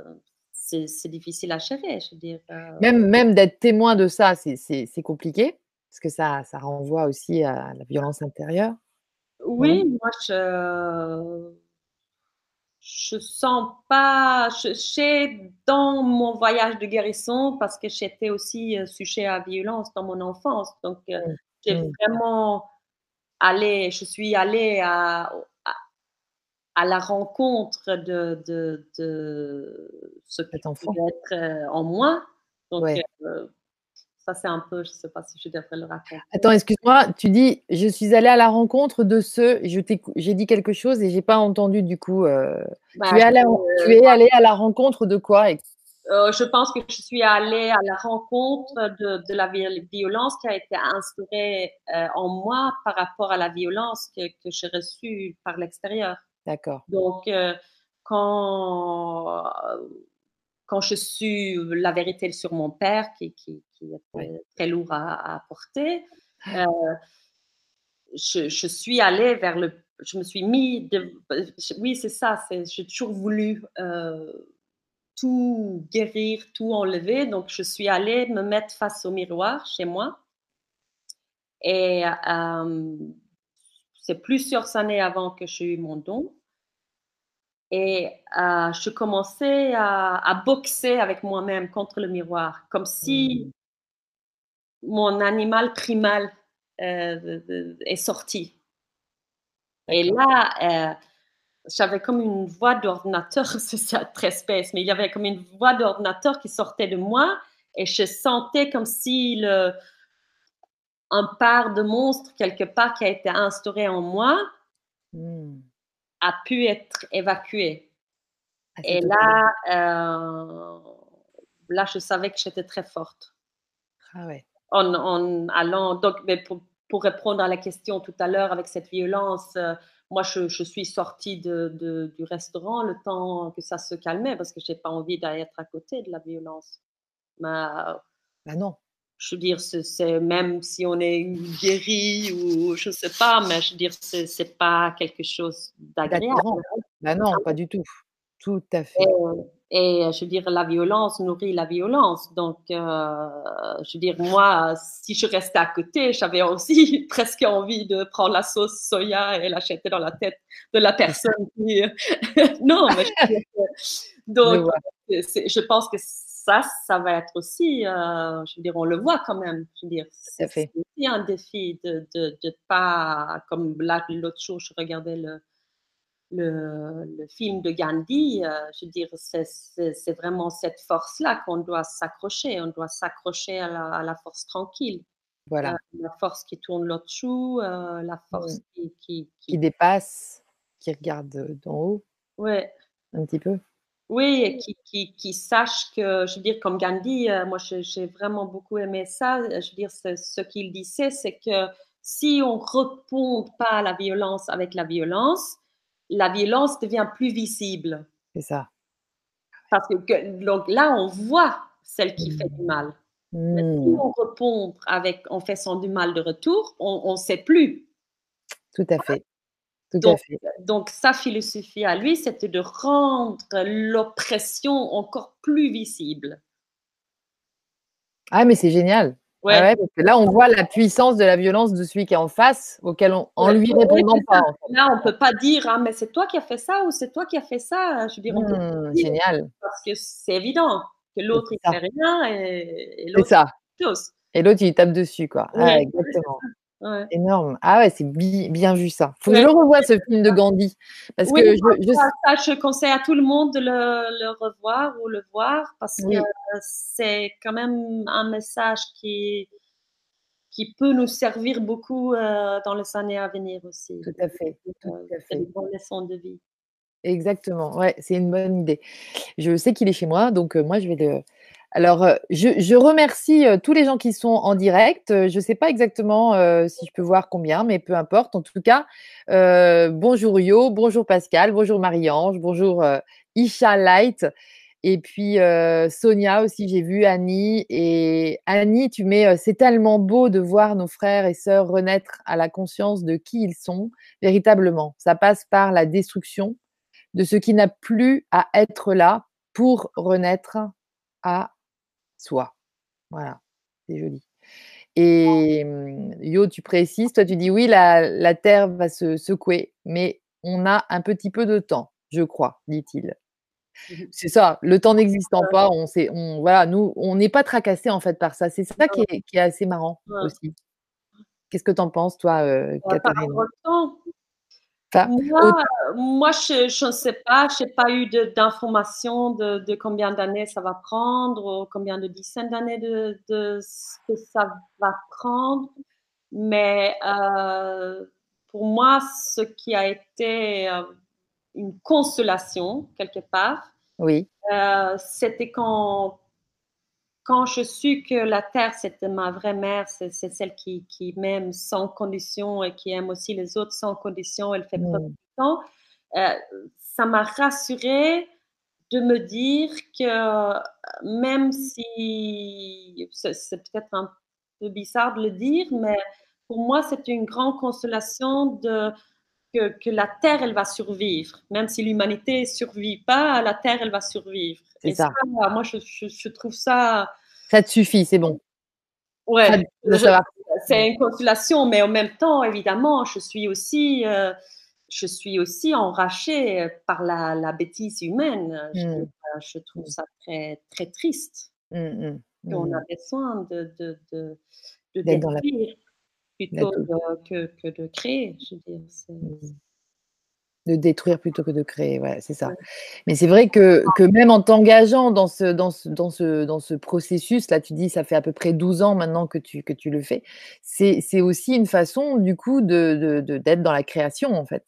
c'est difficile à gérer, je veux dire. Euh. Même, même d'être témoin de ça, c'est compliqué, parce que ça, ça renvoie aussi à la violence intérieure. Oui, moi, je je sens pas, je sais dans mon voyage de guérison parce que j'étais aussi euh, sujet à violence dans mon enfance. Donc, euh, Mmh. j'ai Mmh. vraiment allé, je suis allée à, à, à la rencontre de, de, de ce qui pouvait être euh, en moi. Donc, Ouais. euh, c'est un peu, je sais pas si je devrais le raconter. Attends, excuse-moi, tu dis: «Je suis allée à la rencontre de ce» je t'écou j'ai dit quelque chose et j'ai pas entendu du coup, heu, Bah, tu es allée je- tu es allée à la rencontre de quoi? Euh, je pense que je suis allée à la rencontre de, de la vi- violence qui a été instaurée euh, en moi par rapport à la violence que, que j'ai reçue par l'extérieur. d'accord. Donc, euh, quand, quand je suis la vérité sur mon père, qui, qui, qui était Ouais. très lourd à, à porter, [LAUGHS] euh, je, je suis allée vers le. Je me suis mis. De, oui, c'est ça. J'ai toujours voulu euh, tout guérir, tout enlever. Donc, je suis allée me mettre face au miroir chez moi. Et euh, c'est plusieurs années avant que j'ai eu mon don. Et euh, je commençais à, à boxer avec moi-même contre le miroir, comme si Mmh. mon animal primal euh, est sorti. Et là, euh, j'avais comme une voix d'ordinateur, [LAUGHS] c'est très space, mais il y avait comme une voix d'ordinateur qui sortait de moi et je sentais comme si le, un part de monstre quelque part qui a été instauré en moi Mmh. A pu être évacué. Ah, Et là, euh, là, je savais que j'étais très forte. ah ouais. En, en allant, donc, mais pour, pour répondre à la question tout à l'heure avec cette violence, euh, moi, je, je suis sortie de, de- du restaurant le temps que ça se calmait parce que j'ai pas envie d'être à côté de la violence. Mais, Bah non. Je veux dire, c'est, même si on est guéri ou je sais pas, mais je veux dire, c'est, c'est pas quelque chose d'agréable. Bah non, pas du tout. Tout à fait. Et, et je veux dire, la violence nourrit la violence. Donc, euh, je veux dire, moi, si je restais à côté, j'avais aussi [LAUGHS] presque envie de prendre la sauce soya et la jeter dans la tête de la personne qui. [LAUGHS] non, mais je veux dire Donc, je pense que ça, ça va être aussi, euh, je veux dire, on le voit quand même. Je veux dire, à fait. c'est aussi un défi de de, de pas, comme là, l'autre jour, je regardais le, le, le film de Gandhi, euh, je veux dire, c'est- vraiment cette force-là qu'on doit s'accrocher. On doit s'accrocher à la, à la force tranquille, Voilà. la force qui tourne l'autre chou, euh, la force qui, qui, Qui dépasse, qui regarde, d'en haut ouais. un petit peu. Oui, et qui, qui, qui sache que, je veux dire, comme Gandhi, euh, moi j'ai vraiment beaucoup aimé ça. Je veux dire, ce, qu'il disait, c'est que si on ne répond pas à la violence avec la violence, la violence devient plus visible. C'est ça. Parce que, donc là, on voit celle qui fait du mal. Mais si Mmh. on répond avec, en faisant du mal de retour, on ne sait plus. Tout à fait. Tout à Donc, fait. donc sa philosophie à lui, c'était de rendre l'oppression encore plus visible. Ah mais c'est génial. Ouais. Ah ouais, parce que là, on voit la puissance de la violence de celui qui est en face, auquel on en lui répondant pas, ça. en fait. Là, on ne peut pas dire, ah, mais c'est toi qui as fait ça ou c'est toi qui as fait ça. Je veux dire, on Mmh, dire génial. parce que c'est évident que l'autre, il ça. fait rien et, l'autre, il fait chose. Et l'autre, il tape dessus, quoi. Ah, exactement. Ouais. Énorme. Ah ouais, c'est bi bien vu ça. Faut que Ouais. je le revoie ce film de Gandhi parce Oui, que je je ça, je conseille à tout le monde de le, le revoir ou le voir parce Oui. que c'est quand même un message qui, qui peut nous servir beaucoup euh, dans les années à venir aussi. tout à fait, Euh, tout à c'est fait. une bonne leçon de vie. Exactement. Ouais, c'est une bonne idée. Je sais qu'il est chez moi, donc heu, moi je vais le alors, heu, je remercie, heu, tous les gens qui sont en direct. Heu, je sais pas exactement, si je peux voir combien, mais peu importe. En tout cas, bonjour Yo, bonjour Pascal, bonjour Marie-Ange, bonjour, Isha Light et puis, Sonia aussi, j'ai vu Annie et Annie, tu mets, «C'est tellement beau de voir nos frères et sœurs renaître à la conscience de qui ils sont, véritablement. Ça passe par la destruction de ce qui n'a plus à être là pour renaître à soi». Voilà, c'est joli et mmh, Yo, tu précises, toi tu dis: «Oui, la la terre va se secouer, mais on a un petit peu de temps». je crois, dit-il. Mmh c'est ça, le temps n'existant pas, on sait, on, voilà, nous, on n'est pas tracassé en fait par ça. C'est ça qui est, qui est, assez marrant aussi. Qu'est-ce que tu en penses, toi, euh, Catherine? Moi, je ne sais pas, je n'ai pas eu d'informations de, de, combien d'années ça va prendre, ou combien de dizaines d'années de, de, que ça va prendre. Mais euh, pour moi, ce qui a été euh, une consolation, quelque part, oui. Euh, c'était quand, quand je suis que la terre, c'était ma vraie mère, c'est celle qui, qui m'aime sans condition et qui aime aussi les autres sans condition, elle fait preuve mm. de temps. Euh, ça m'a rassurée de me dire que même si c'est peut-être un peu bizarre de le dire, mais pour moi, c'est une grande consolation de, que, que, la Terre, elle va survivre. Même si l'humanité ne survit pas, la Terre, elle va survivre. C'est ça. Moi, je, je, trouve ça ça te suffit, c'est bon. Ouais, c'est une consolation, mais en même temps, évidemment, je suis aussi, euh, je suis aussi enrachée par la, la bêtise humaine. Je, hmm. euh, trouve ça très, très triste. Mmh, mmh, On a besoin de, de, de, de détruire plutôt que, que, de créer. Je veux dire, de détruire plutôt que de créer, ouais, c'est ça. Mais c'est vrai que, que, même en t'engageant dans ce, dans, ce, dans, ce, dans ce processus, là tu dis ça fait à peu près 12 ans maintenant que tu, que tu le fais, c'est aussi une façon du coup d'être de, de, dans la création en fait.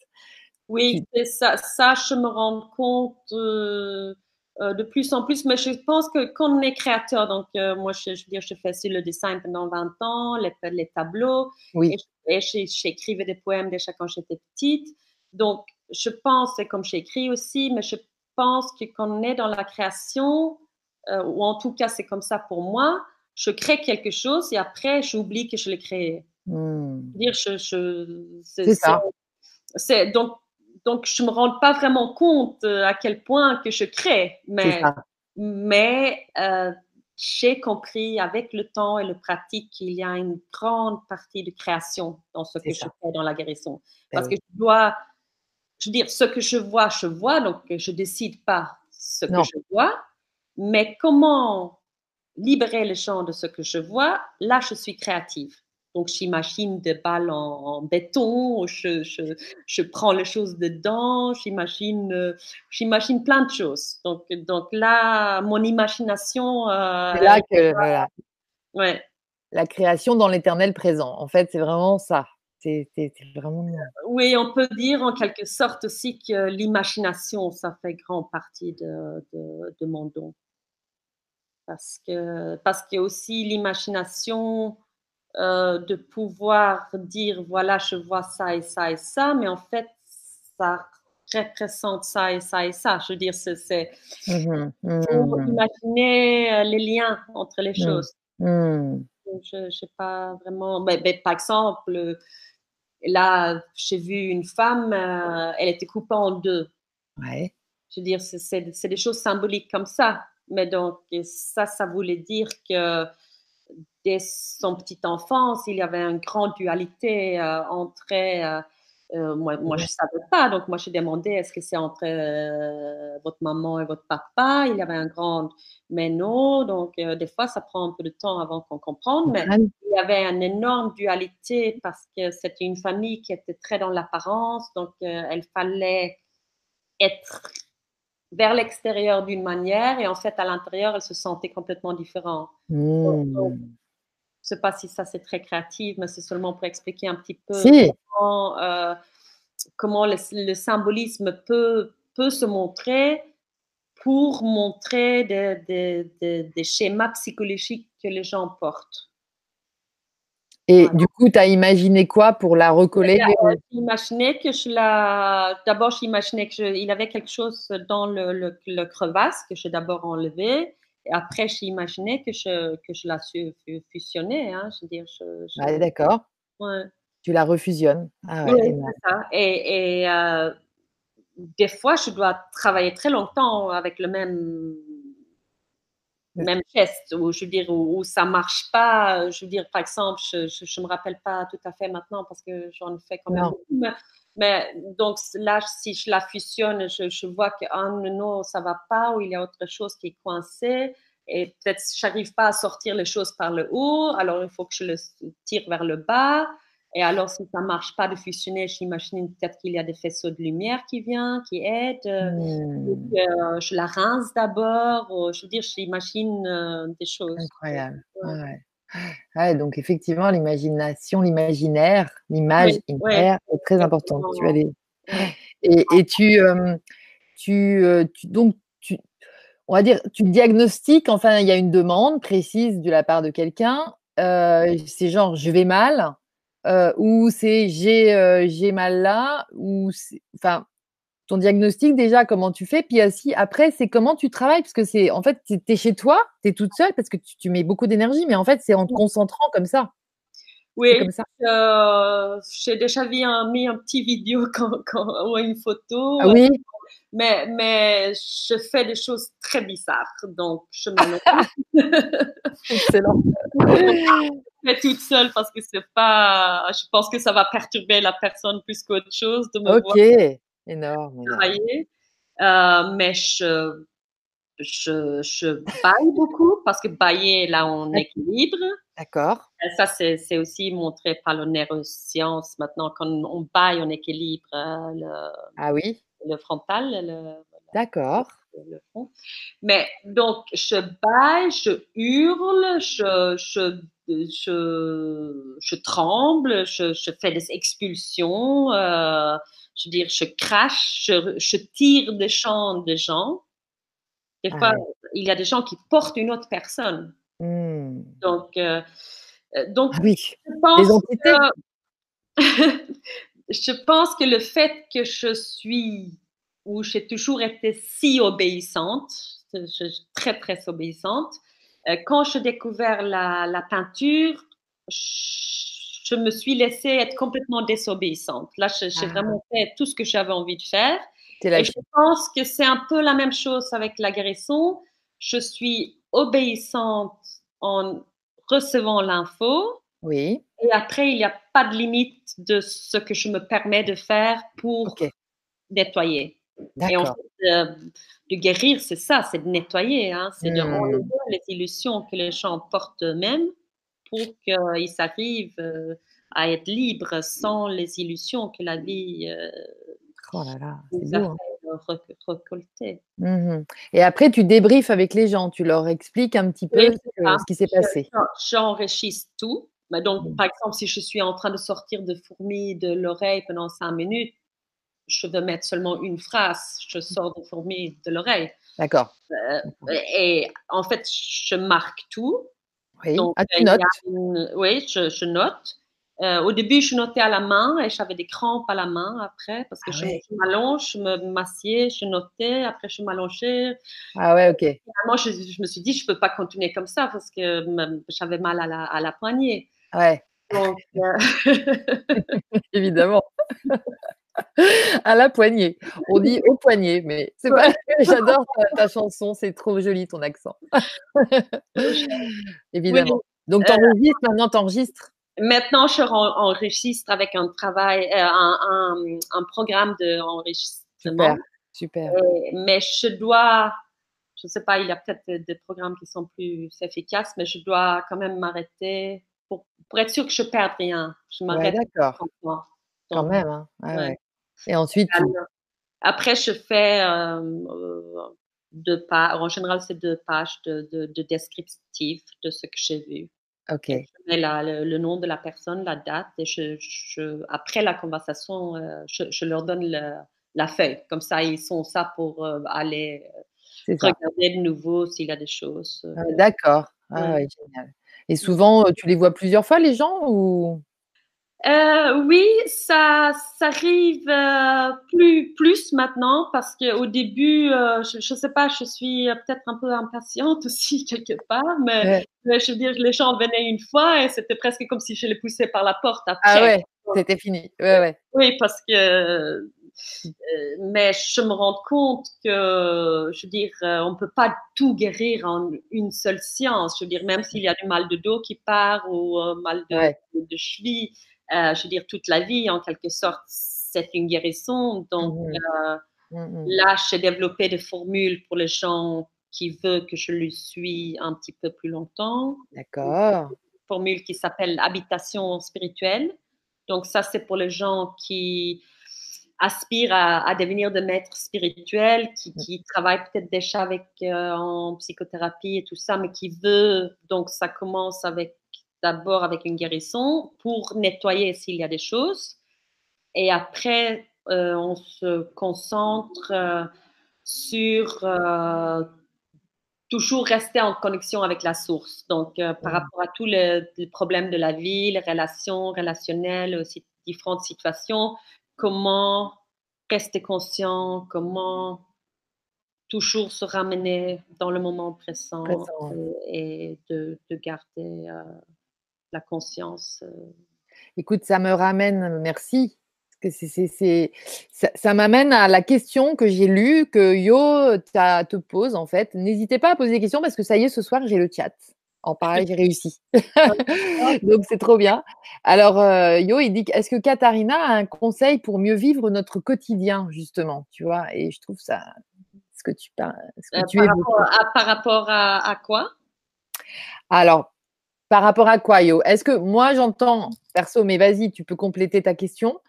Oui, c'est ça, ça, je me rends compte euh, euh, de plus en plus, mais je pense que quand on est créateur, donc euh, moi je, je, veux dire, je fais aussi le design pendant 20 ans, les, les tableaux, oui. et j'écrivais des poèmes déjà quand j'étais petite. Donc, je pense, c'est comme j'écris aussi, mais je pense que quand on est dans la création, euh, ou en tout cas c'est comme ça pour moi, je crée quelque chose et après j'oublie que je l'ai créé. Hmm. Dire, je, c'est ça. C'est donc donc je me rends pas vraiment compte euh, à quel point que je crée, mais mais euh, j'ai compris avec le temps et le pratique qu'il y a une grande partie de création dans ce que je fais dans la guérison, ben parce que je dois je veux dire, ce que je vois, je vois, donc je décide pas ce que je vois, mais comment libérer le champ de ce que je vois, là, je suis créative. Donc, j'imagine des balles en, béton, je, je, je, prends les choses dedans, j'imagine, euh, j'imagine plein de choses. Donc, donc là, mon imagination. Euh, c'est là que, voilà. Ouais. La création dans l'éternel présent. En fait, c'est vraiment ça. C'est vraiment. Oui, on peut dire en quelque sorte aussi que l'imagination, ça fait grand partie de, de, mon don. Parce que, parce qu'il y a aussi l'imagination euh, de pouvoir dire voilà, je vois ça et ça et ça, mais en fait, ça représente ça et ça et ça. Je veux dire, c'est mmh pour mmh imaginer euh, les liens entre les mmh. choses. Je ne sais pas vraiment. Mais, mais, par exemple, là, j'ai vu une femme, euh, elle était coupée en deux. Ouais. Je veux dire, c'est des choses symboliques comme ça. Mais donc, ça, ça voulait dire que dès son petite enfance, il y avait une grande dualité euh, entre euh, moi, moi, je ne savais pas. Donc, moi, j'ai demandé est-ce que c'est entre euh, votre maman et votre papa? Il y avait un grand mais non. Donc, euh, des fois, ça prend un peu de temps avant qu'on comprenne. Mais il y avait une énorme dualité parce que c'était une famille qui était très dans l'apparence. Donc, elle fallait être vers l'extérieur d'une manière et en fait, à l'intérieur, elle se sentait complètement différente. Mmh. Je ne sais pas si ça c'est très créatif, mais c'est seulement pour expliquer un petit peu si comment, le, symbolisme peut, peut se montrer pour montrer des, schémas psychologiques que les gens portent. Et du coup, tu as imaginé quoi pour la recoller? J'imaginais que je la. D'abord, j'imaginais qu'il avait quelque chose dans le, le, crevasse que j'ai d'abord enlevé. Et après, j'imaginais que je, que je la fusionnais. Hein, je veux dire, je, d'accord. Ouais. Tu la refusionnes. Ah oui, c'est ça. Et, euh, des fois, je dois travailler très longtemps avec le même même geste, ou je veux dire, où, ça marche pas. Je veux dire, par exemple, je, ne me rappelle pas tout à fait maintenant parce que j'en fais quand même beaucoup, Mais donc là, si je la fusionne, je, vois que ah, non, ça va pas, ou il y a autre chose qui est coincé, et peut-être j'arrive pas à sortir les choses par le haut, alors il faut que je le tire vers le bas. Et alors, si ça marche pas de fusionner, j'imagine peut-être qu'il y a des faisceaux de lumière qui viennent, qui aident. Hmm. Euh, je la rince d'abord. Je veux dire, j'imagine euh, des choses. Incroyable. Ouais. Donc effectivement, l'imagination, l'imaginaire, l'image est très importante. Tu allais... et, et, tu, euh, tu, tu, donc tu, on va dire, tu diagnostiques. Enfin, il y a une demande précise de la part de quelqu'un. c'est genre, je vais mal ou c'est j'ai j'ai mal là, ou enfin ton diagnostic déjà comment tu fais, puis aussi après c'est comment tu travailles parce que c'est en fait tu es chez toi, tu es toute seule parce que tu, mets beaucoup d'énergie, mais en fait c'est en te concentrant comme ça. Oui, comme ça. Euh, j'ai déjà vu un, mis un petit vidéo [LAUGHS] quand, quand, ou une photo. Ah oui? Mais, mais je fais des choses très bizarres, donc je me [LAUGHS] Excellent. fais toute seule parce que c'est pas. Je pense que ça va perturber la personne plus qu'autre chose de me Ok, énorme. Travailler. Euh, mais je, je, je baille beaucoup parce que bailler là en équilibre. D'accord. Ça, c'est aussi montré par le neuroscience maintenant. Quand on baille en équilibre euh, le, ah oui? le frontal, le, D'accord le fond. Mais donc, je baille, je hurle, je, je, je, je tremble, je, je, fais des expulsions, euh, je veux dire, je crache, je, je tire des chants de gens. Des ah fois, il y a des gens qui portent une autre personne. Mmh. Donc, euh, euh, donc ah oui. je, pense que, [LAUGHS] je pense que le fait que je suis où j'ai toujours été si obéissante, je suis très très obéissante. Euh, quand j'ai découvert la, la, peinture, je me suis laissée être complètement désobéissante. Là, j'ai ah. vraiment fait tout ce que j'avais envie de faire. Et je pense que c'est un peu la même chose avec la guérison. Je suis obéissante en recevant l'info. Oui. Et après, il n'y a pas de limite de ce que je me permets de faire pour nettoyer. Et en fait, euh, de guérir, c'est ça, c'est de nettoyer, hein, c'est de enlever mmh. les illusions que les gens portent eux-mêmes pour qu'ils arrivent euh, à être libres sans les illusions que la vie euh, oh là là, nous a hein. mmh Et après, tu débriefes avec les gens, tu leur expliques un petit peu ce, qui s'est passé. J'enrichis tout. donc, mmh. par exemple, si je suis en train de sortir de fourmis de l'oreille pendant cinq minutes, je veux mettre seulement une phrase, je sors de fourmi de l'oreille. D'accord. Euh, et en fait, je marque tout. Oui, Donc, ah, tu notes? oui, je, note. Euh, au début, je notais à la main et j'avais des crampes à la main après parce que ah je, m'allonge, je me massiais, je notais, après je m'allongeais. Ah ouais, ok. Finalement, je, je, me suis dit, je ne peux pas continuer comme ça parce que j'avais mal à la, à la poignée. Ouais. Donc, euh, [LAUGHS] Évidemment. [LAUGHS] [LAUGHS] à la poignée. On dit au poignet, mais c'est pas. [LAUGHS] J'adore ta, chanson, c'est trop joli ton accent. [LAUGHS] Évidemment. Donc, tu enregistres, euh, maintenant, tu enregistres? Maintenant, je enregistre avec un travail, euh, un, un, programme d'enregistrement. Super. super. mais je dois, je ne sais pas, il y a peut-être des programmes qui sont plus efficaces, mais je dois quand même m'arrêter pour, pour, être sûr que je ne perde rien. Je m'arrête. Ouais, D'accord. Quand même. Hein. Ouais, et ensuite. Après, je fais euh, deux pages. En général, c'est deux pages de, de, de descriptif de ce que j'ai vu. OK. Je mets la, le, nom de la personne, la date, et je, je après la conversation, je, je, leur donne le, la feuille. Comme ça, ils sont ça pour aller regarder de nouveau s'il y a des choses. Ah, d'accord. Ah, ouais. génial. Et souvent, tu les vois plusieurs fois, les gens ou euh, oui, ça, ça arrive euh, plus, plus maintenant parce qu'au début, euh, je ne sais pas, je suis peut-être un peu impatiente [LAUGHS] aussi quelque part, mais, je veux dire, les gens venaient une fois et c'était presque comme si je les poussais par la porte après. Ah ouais, c'était fini. Ouais, ouais. Oui, parce que, mais je me rends compte que, je veux dire, on ne peut pas tout guérir en une seule séance. Je veux dire, même s'il y a du mal de dos qui part ou mal de, de cheville, euh, je veux dire, toute la vie, en quelque sorte, c'est une guérison. Donc Mhm. euh, Mhm. là, j'ai développé des formules pour les gens qui veulent que je le suis un petit peu plus longtemps. D'accord. formule qui s'appelle habitation spirituelle. Donc ça, c'est pour les gens qui aspirent à, à devenir des maîtres spirituels, qui, qui travaillent peut-être déjà avec euh, en psychothérapie et tout ça, mais qui veut. Donc ça commence avec d'abord avec une guérison pour nettoyer s'il y a des choses, et après euh, on se concentre euh, sur euh, toujours rester en connexion avec la source. Donc, par Mhm. rapport à tous les, les problèmes de la vie, les relations relationnelles, aussi différentes situations, comment rester conscient, comment toujours se ramener dans le moment présent, Présent. et de, de garder la conscience. euh. Écoute, ça me ramène, merci. Parce que c'est, ça, ça m'amène à la question que j'ai lue, que Yo te pose en fait. N'hésitez pas à poser des questions parce que ça y est, ce soir, j'ai le chat. En pareil, j'ai réussi. [LAUGHS] Donc, c'est trop bien. Alors, euh, Yo, il dit est-ce que Katharina a un conseil pour mieux vivre notre quotidien, justement Tu vois, et je trouve ça. Ce que tu, ce que Euh, tu par, rapport à, par rapport à, à quoi? Alors, par rapport à quoi, Yo? Est-ce que moi, j'entends, perso, mais vas-y, tu peux compléter ta question.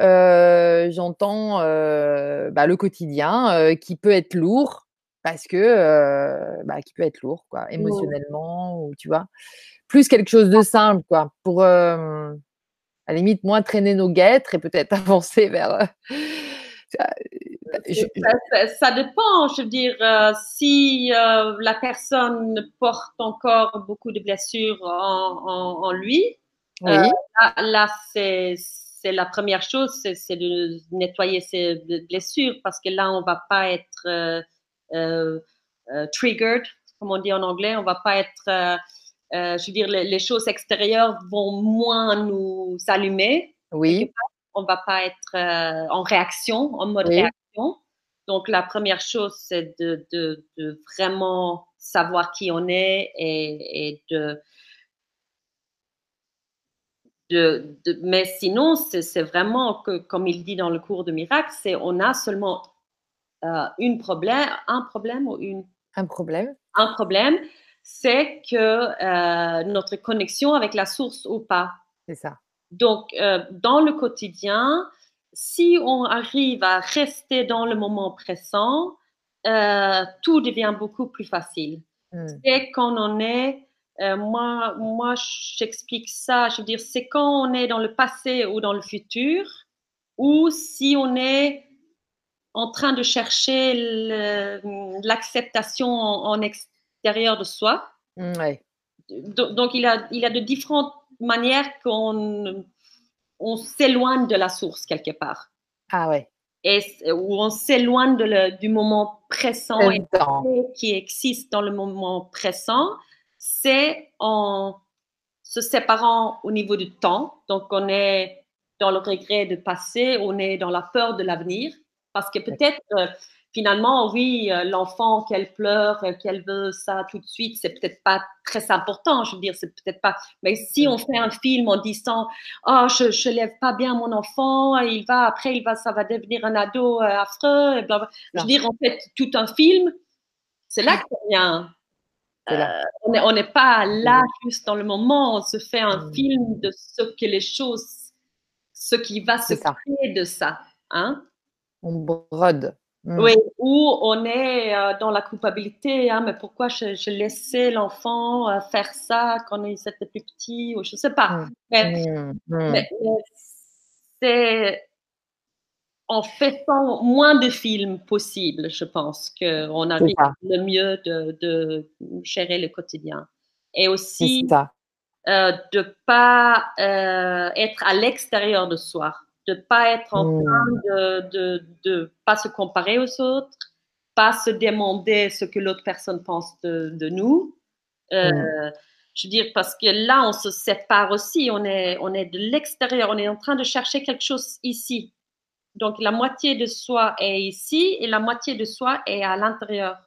Euh, j'entends euh, bah, le quotidien euh, qui peut être lourd parce que bah, qui peut être lourd, quoi, émotionnellement, ou tu vois, plus quelque chose de simple, quoi, pour à la limite moins traîner nos guêtres et peut-être [LAUGHS] avancer vers. Euh, je- ça, ça- ça dépend, je veux dire, euh, si euh, la personne porte encore beaucoup de blessures en, en- en lui, oui, là, là, c'est la première chose, c'est de nettoyer ces blessures parce que là, on va pas être euh, euh, euh, triggered, comme on dit en anglais, on va pas être, euh, euh, je veux dire, les, les choses extérieures vont moins nous allumer oui, on va pas être euh, en réaction, en mode Oui. réaction. Donc, la première chose, c'est de, de, de vraiment savoir qui on est et, et de, de, de- Mais sinon, c'est c'est vraiment que, comme il dit dans le cours de miracle, c'est on a seulement euh, une problème, un problème ou une un problème. un problème, c'est que euh, notre connexion avec la source ou pas. C'est ça. Donc, euh, dans le quotidien, si on arrive à rester dans le moment présent, euh, tout devient beaucoup plus facile. Hmm. C'est quand on est, euh, moi, moi j'explique ça, je veux dire, c'est quand on est dans le passé ou dans le futur, ou si on est en train de chercher l'acceptation en, en extérieur de soi. Hmm, ouais. Donc, il a, il a de différentes manières qu'on on s'éloigne de la source quelque part. Ah ouais. Et où on s'éloigne du moment présent et qui existe dans le moment présent, c'est en se séparant au niveau du temps. Donc, on est dans le regret de passé, on est dans la peur de l'avenir. Parce que peut-être, euh, finalement, oui, euh, l'enfant qu'elle pleure, euh, qu'elle veut ça tout de suite, c'est peut-être pas très important. Je veux dire, c'est peut-être pas. Mais si on fait un film en disant, oh, je, je lève pas bien mon enfant, il va, après, il va, ça va devenir un ado euh, affreux, et blablabla. Je veux dire, en fait, tout un film, c'est là que ça vient. Euh, on n'est pas là juste dans le moment, on se fait un Mm. film de ce que les choses, ce qui va se créer de ça. Hein? On brode. Hmm. Oui, ou on est euh, dans la culpabilité, hein, mais pourquoi je, je laissais l'enfant euh, faire ça quand il était plus petit, ou je sais pas. Mm. Mais, hmm. mais- mais c'est en faisant moins de films possibles, je pense, qu'on arrive le mieux de, de gérer le quotidien. Et aussi euh, de pas euh, être à l'extérieur de soi, de pas être en Hmm. train de, de, de pas se comparer aux autres, pas se demander ce que l'autre personne pense de, de nous. Euh, Mm. Je veux dire, parce que là, on se sépare aussi, on est, on est de l'extérieur, on est en train de chercher quelque chose ici. Donc, la moitié de soi est ici et la moitié de soi est à l'intérieur.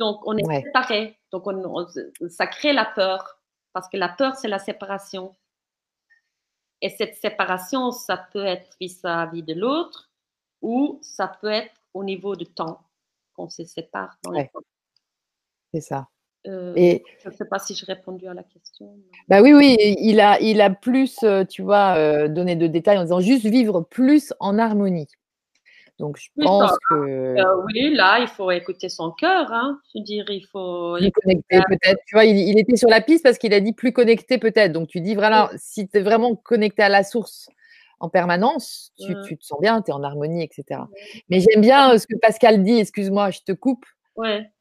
Donc, on est Ouais. séparés. Donc, on, on- ça crée la peur, parce que la peur, c'est la séparation. Et cette séparation, ça peut être vis-à-vis de l'autre ou ça peut être au niveau du temps qu'on se sépare dans le temps. C'est ça. Euh, et je ne sais pas si j'ai répondu à la question. Bah oui, oui, il a, il a plus, euh, tu vois, euh, donné de détails en disant juste vivre plus en harmonie. Donc je pense que. oui, là, il faut écouter son cœur. Hein. Je veux dire, il faut. Plus connecté peut-être. Tu vois, il, était sur la piste parce qu'il a dit plus connecté peut-être. Donc tu dis voilà, si tu es vraiment connecté à la source en permanence, tu, tu te sens bien, tu es en harmonie, etc. Mais j'aime bien ce que Pascal dit, excuse-moi, je te coupe.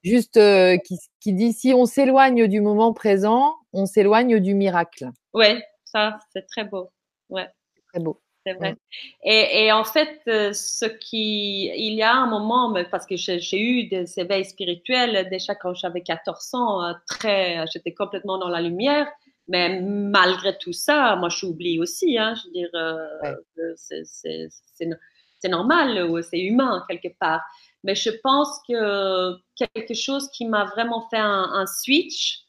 Juste euh, qui, dit si on s'éloigne du moment présent, on s'éloigne du miracle. Ouais, ça c'est très beau. Ouais. Très beau. C'est vrai. Et, en fait, euh, ce qui, il y a un moment, parce que j'ai eu des éveils spirituels déjà quand j'avais 14 ans, euh, très, j'étais complètement dans la lumière. Mais malgré tout ça, moi, aussi. Hein, je veux dire, c'est normal, c'est humain quelque part. Mais je pense que quelque chose qui m'a vraiment fait un, switch,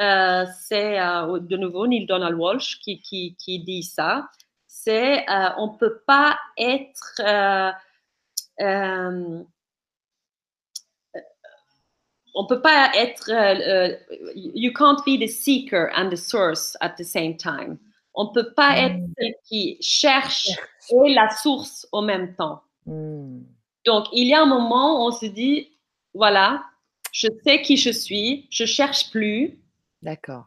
euh, c'est euh, de nouveau Neil Donald Walsh qui, qui, qui dit ça. C'est euh, on peut pas être on peut pas être you can't be the seeker and the source at the same time. On peut pas être mm. celui qui cherche et la source au même temps. Mm. Donc, il y a un moment où on se dit, voilà, je sais qui je suis, je cherche plus. D'accord.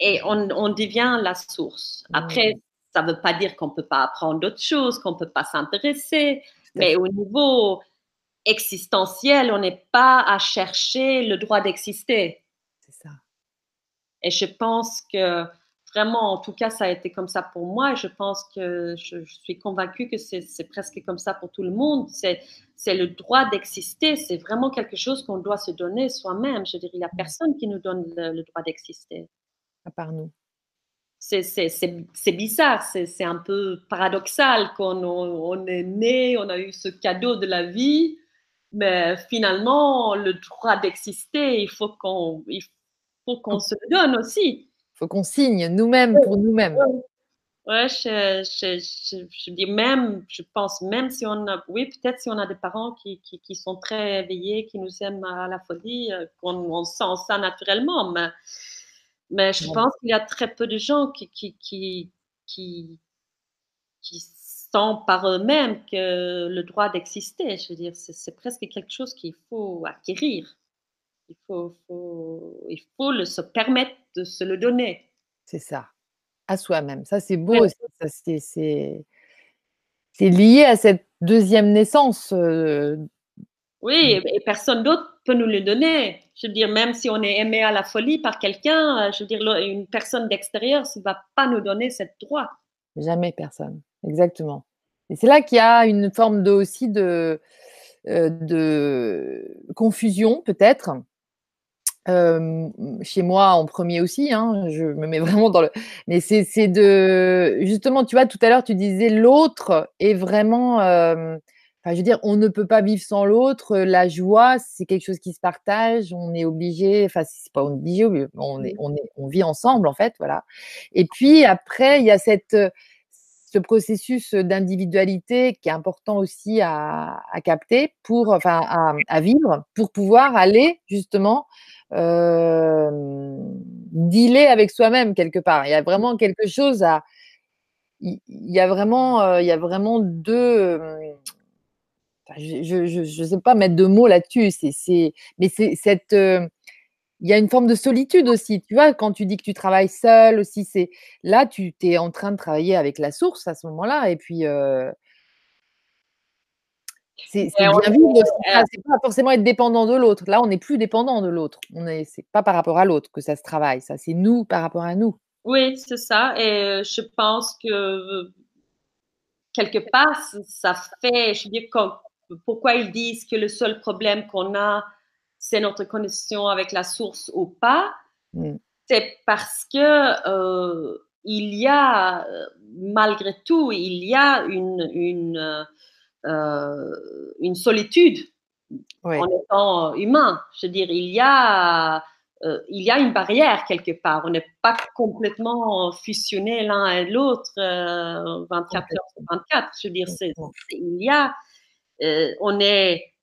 Et on, devient la source. Après, ça ne veut pas dire qu'on ne peut pas apprendre d'autres choses, qu'on ne peut pas s'intéresser, mais au niveau existentiel, on n'est pas à chercher le droit d'exister. C'est ça. Et je pense que vraiment, en tout cas, ça a été comme ça pour moi. Je pense que je, suis convaincue que c'est presque comme ça pour tout le monde. C'est le droit d'exister. C'est vraiment quelque chose qu'on doit se donner soi-même. Je dirais, il n'y a personne qui nous donne le, droit d'exister. À part nous. C'est bizarre, c'est un peu paradoxal qu'on on est né, on a eu ce cadeau de la vie, mais finalement, le droit d'exister, il faut qu'on qu'on se le donne aussi. Faut qu'on signe nous-mêmes pour nous-mêmes. Ouais, je, je, je, dis même, je pense même si on a, oui, peut-être si on a des parents qui, qui, qui, sont très éveillés, qui nous aiment à la folie, euh, qu'on on sent ça naturellement, mais, mais je pense qu'il y a très peu de gens qui, qui, qui, qui, qui sentent par eux-mêmes que le droit d'exister, je veux dire, c'est presque quelque chose qu'il faut acquérir. Il faut, faut, il faut le, se permettre de se le donner. C'est ça, à soi-même. Ça, c'est beau. C'est lié à cette deuxième naissance. Euh, oui, et personne d'autre peut nous le donner. Je veux dire, même si on est aimé à la folie par quelqu'un, euh, je veux dire, une personne d'extérieur ne va pas nous donner cette droit. Jamais personne, exactement. Et c'est là qu'il y a une forme de, aussi de, euh, de confusion, peut-être, chez moi en premier aussi, hein, je me mets [LAUGHS] vraiment dans le. Mais c'est de. Justement, tu vois, tout à l'heure, tu disais l'autre est vraiment. Enfin, je veux dire, on ne peut pas vivre sans l'autre. La joie, c'est quelque chose qui se partage. On est obligé. Enfin, c'est pas obligé. On est, mmh. on est, on vit ensemble en fait, voilà. Et puis après, il y a cette ce processus d'individualité qui est important aussi à, à capter pour, enfin, à, à, vivre pour pouvoir aller justement euh, dealer avec soi-même quelque part. Il y a vraiment quelque chose à. Il y a vraiment, euh, il y a vraiment deux. Euh, je ne sais pas mettre de mots là-dessus. C'est, mais c'est cette. il y a une forme de solitude aussi. Tu vois, quand tu dis que tu travailles seul aussi, c'est là, tu es en train de travailler avec la source à ce moment-là. Et puis, c'est bien vivre, c'est pas forcément être dépendant de l'autre. Là, on n'est plus dépendant de l'autre. On est, c'est pas par rapport à l'autre que ça se travaille. Ça, c'est nous par rapport à nous. Oui, c'est ça. Et je pense que quelque part, ça fait. Je veux dire, pourquoi ils disent que le seul problème qu'on a, c'est notre connexion avec la source ou pas? Mmh. C'est parce que euh, il y a, malgré tout, il y a une, une euh, une solitude en étant humain. Je veux dire, il y a euh, il y a une barrière quelque part. On n'est pas complètement fusionnés l'un et l'autre 24 heures sur 24. Je veux dire, il y a, on est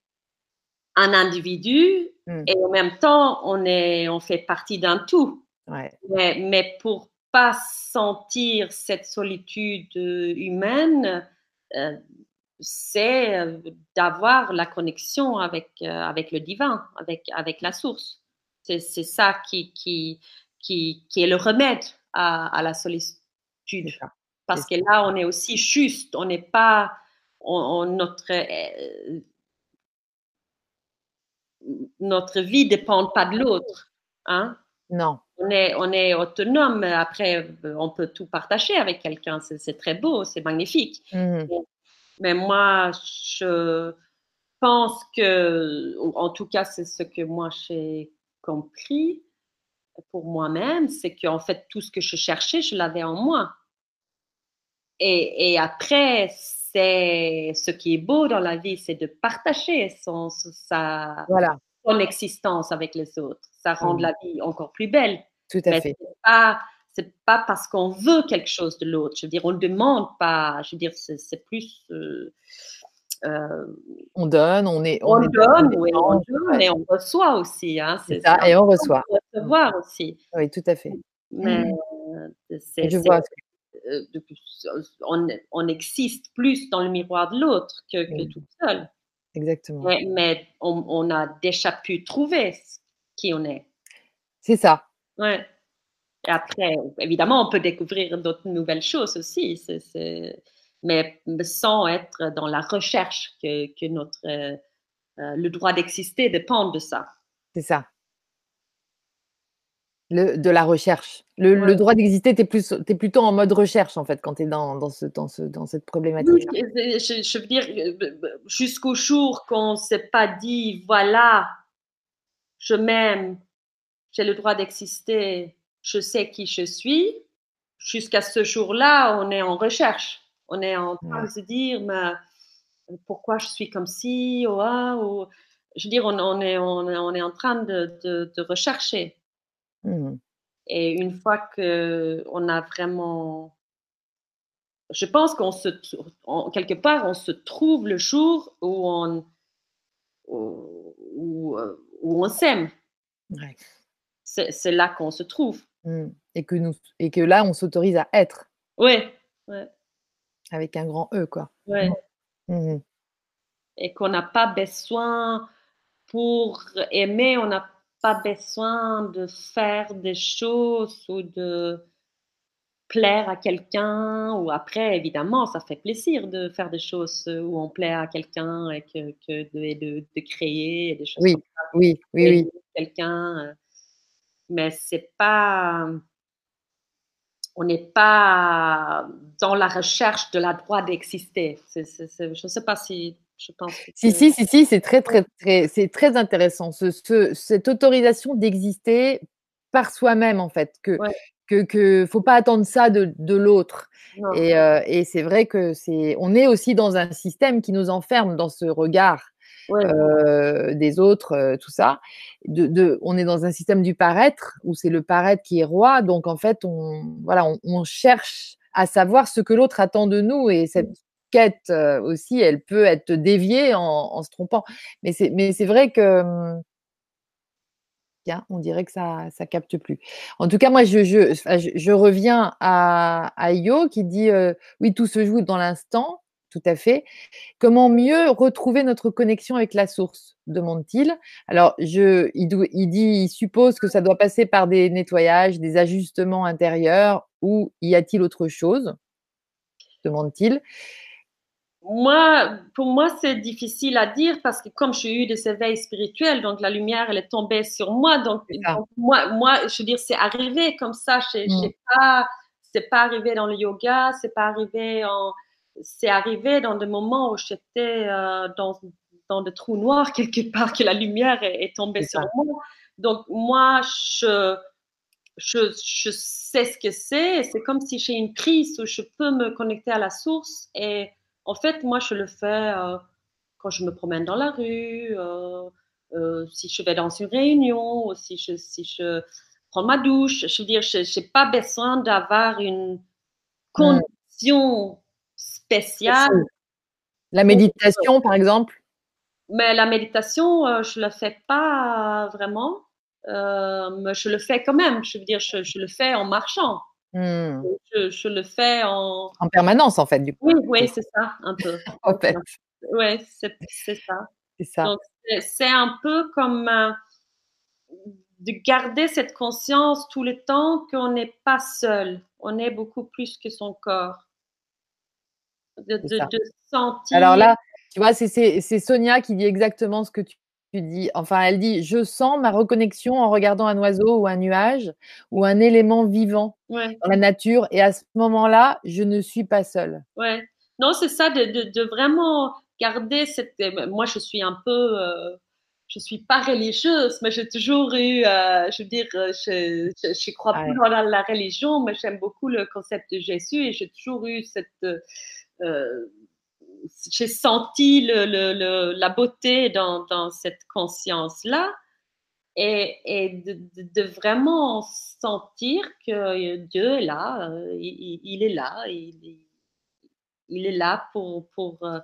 un individu mmh. et en même temps, on, est, on fait partie d'un tout. Mais, mais, pour pas sentir cette solitude humaine, euh, c'est euh, d'avoir la connexion avec, euh, avec le divin, avec, avec la source. C'est ça qui, qui, qui, qui, est le remède à, à la solitude. Parce que là, on est aussi juste, on n'est pas, on, notre, notre vie ne dépend pas de l'autre. Hein? Non. On est, on est autonome. Après, on peut tout partager avec quelqu'un. C'est très beau, c'est magnifique. Mmh. Mais moi, je pense que, en tout cas, c'est ce que moi j'ai compris pour moi-même, c'est qu'en fait, tout ce que je cherchais, je l'avais en moi. Et, et après, c'est ce qui est beau dans la vie, c'est de partager son, sa, voilà. son existence avec les autres. Ça rend mmh. la vie encore plus belle. Tout à fait. C'est pas, pas parce qu'on veut quelque chose de l'autre. Je veux dire, on ne demande pas. Je veux dire, c'est, plus. Euh, euh, on donne, on est. On, donne, oui, on donne et on reçoit aussi. Hein, c'est, ça, et on reçoit. recevoir aussi. Oui, tout à fait. Mais c'est, je vois. Euh, on, on, existe plus dans le miroir de l'autre que, que tout seul. Exactement. Mais, on, a déjà pu trouver qui on est. C'est ça. Ouais. Et après, évidemment, on peut découvrir d'autres nouvelles choses aussi, mais sans être dans la recherche que, que notre, euh, le droit d'exister dépend de ça. C'est ça de la recherche. Le, droit d'exister, tu es, plutôt en mode recherche, en fait, quand tu es dans, dans, ce, dans, ce, dans cette problématique. je, veux dire, euh, jusqu'au jour qu'on ne s'est pas dit, voilà, je m'aime, j'ai le droit d'exister, je sais qui je suis, jusqu'à ce jour-là, on est en recherche. On est en train de se dire, mais pourquoi je suis comme ci, ou, ah, ou, je veux dire, on, on, est, on, est en train de, de, de rechercher. Mmh. Et une fois qu'on a vraiment. Je pense qu'on se. quelque part, on se trouve le jour où on. où, euh, on s'aime. C'est là qu'on se trouve. Mmh. Et, que nous, et que là, on s'autorise à être. Oui. Ouais. Avec un grand E, quoi. Ouais. Mmh. Et qu'on n'a pas besoin pour aimer, on n'a pas besoin de faire des choses ou de plaire à quelqu'un ou après évidemment ça fait plaisir de faire des choses où on plaît à quelqu'un et que, de, de, créer des choses oui oui oui oui. quelqu'un euh, mais c'est pas on n'est pas dans la recherche de la droit d'exister. Je ne sais pas si je pense. Si, si, si, si, c'est très, très, très, c'est très intéressant. Ce, cette autorisation d'exister par soi-même, en fait, que que, que faut pas attendre ça de, de l'autre. Et, euh, et c'est vrai que c'est, on est aussi dans un système qui nous enferme dans ce regard euh, des autres, euh, tout ça. De, de, on est dans un système du paraître où c'est le paraître qui est roi. Donc en fait, on, voilà, on, on cherche à savoir ce que l'autre attend de nous et cette quête aussi, elle peut être déviée en, se trompant. Mais c'est, vrai que Tiens, on dirait que ça capte plus. En tout cas, moi, je, reviens à, à Io qui dit oui, tout se joue dans l'instant, tout à fait. Comment mieux retrouver notre connexion avec la source? demande-t-il. Alors, je, il, il, dit, il suppose que ça doit passer par des nettoyages, des ajustements intérieurs, ou y a-t-il autre chose? demande-t-il moi, pour moi, c'est difficile à dire parce que comme j'ai eu des éveils spirituels, donc la lumière, elle est tombée sur moi. Donc, moi, moi, je veux dire, c'est arrivé comme ça. Je mm. pas, c'est pas arrivé dans le yoga, c'est pas arrivé en, c'est arrivé dans des moments où j'étais euh, dans, dans des trous noirs [LAUGHS] quelque part que la lumière est, tombée sur moi. Donc, moi, je, je, je sais ce que c'est. C'est comme si j'ai une prise où je peux me connecter à la source et en fait, moi, je le fais euh, quand je me promène dans la rue, euh, si je vais dans une réunion, ou si je, si je prends ma douche, je veux dire, je n'ai pas besoin d'avoir une condition spéciale. La méditation, par exemple? Mais la méditation, je ne la fais pas vraiment. mais je le fais quand même. Je veux dire, je, je le fais en marchant. Mmh. Je, le fais en... En permanence, en fait, du coup. Oui, oui c'est ça, un peu. [LAUGHS] en fait. Oui, c'est ça. C'est ça. C'est un peu comme euh, de garder cette conscience tout le temps qu'on n'est pas seul. On est beaucoup plus que son corps. De, de, de sentir. Alors là, tu vois, c'est Sonia qui dit exactement ce que tu dis, enfin, elle dit Je sens ma reconnexion en regardant un oiseau ou un nuage ou un élément vivant dans la nature. Et à ce moment-là, je ne suis pas seule. Ouais. Non, c'est ça, de, de, vraiment garder cette. Euh, moi, je suis un peu. Euh, je suis pas religieuse, mais j'ai toujours eu, euh, je veux dire, je, je, crois pas dans la, religion, mais j'aime beaucoup le concept de Jésus et j'ai toujours eu cette, j'ai senti le, la beauté dans, dans cette conscience-là et, de, vraiment sentir que Dieu est là, euh, il, est là, il, il, est là pour, pour, euh,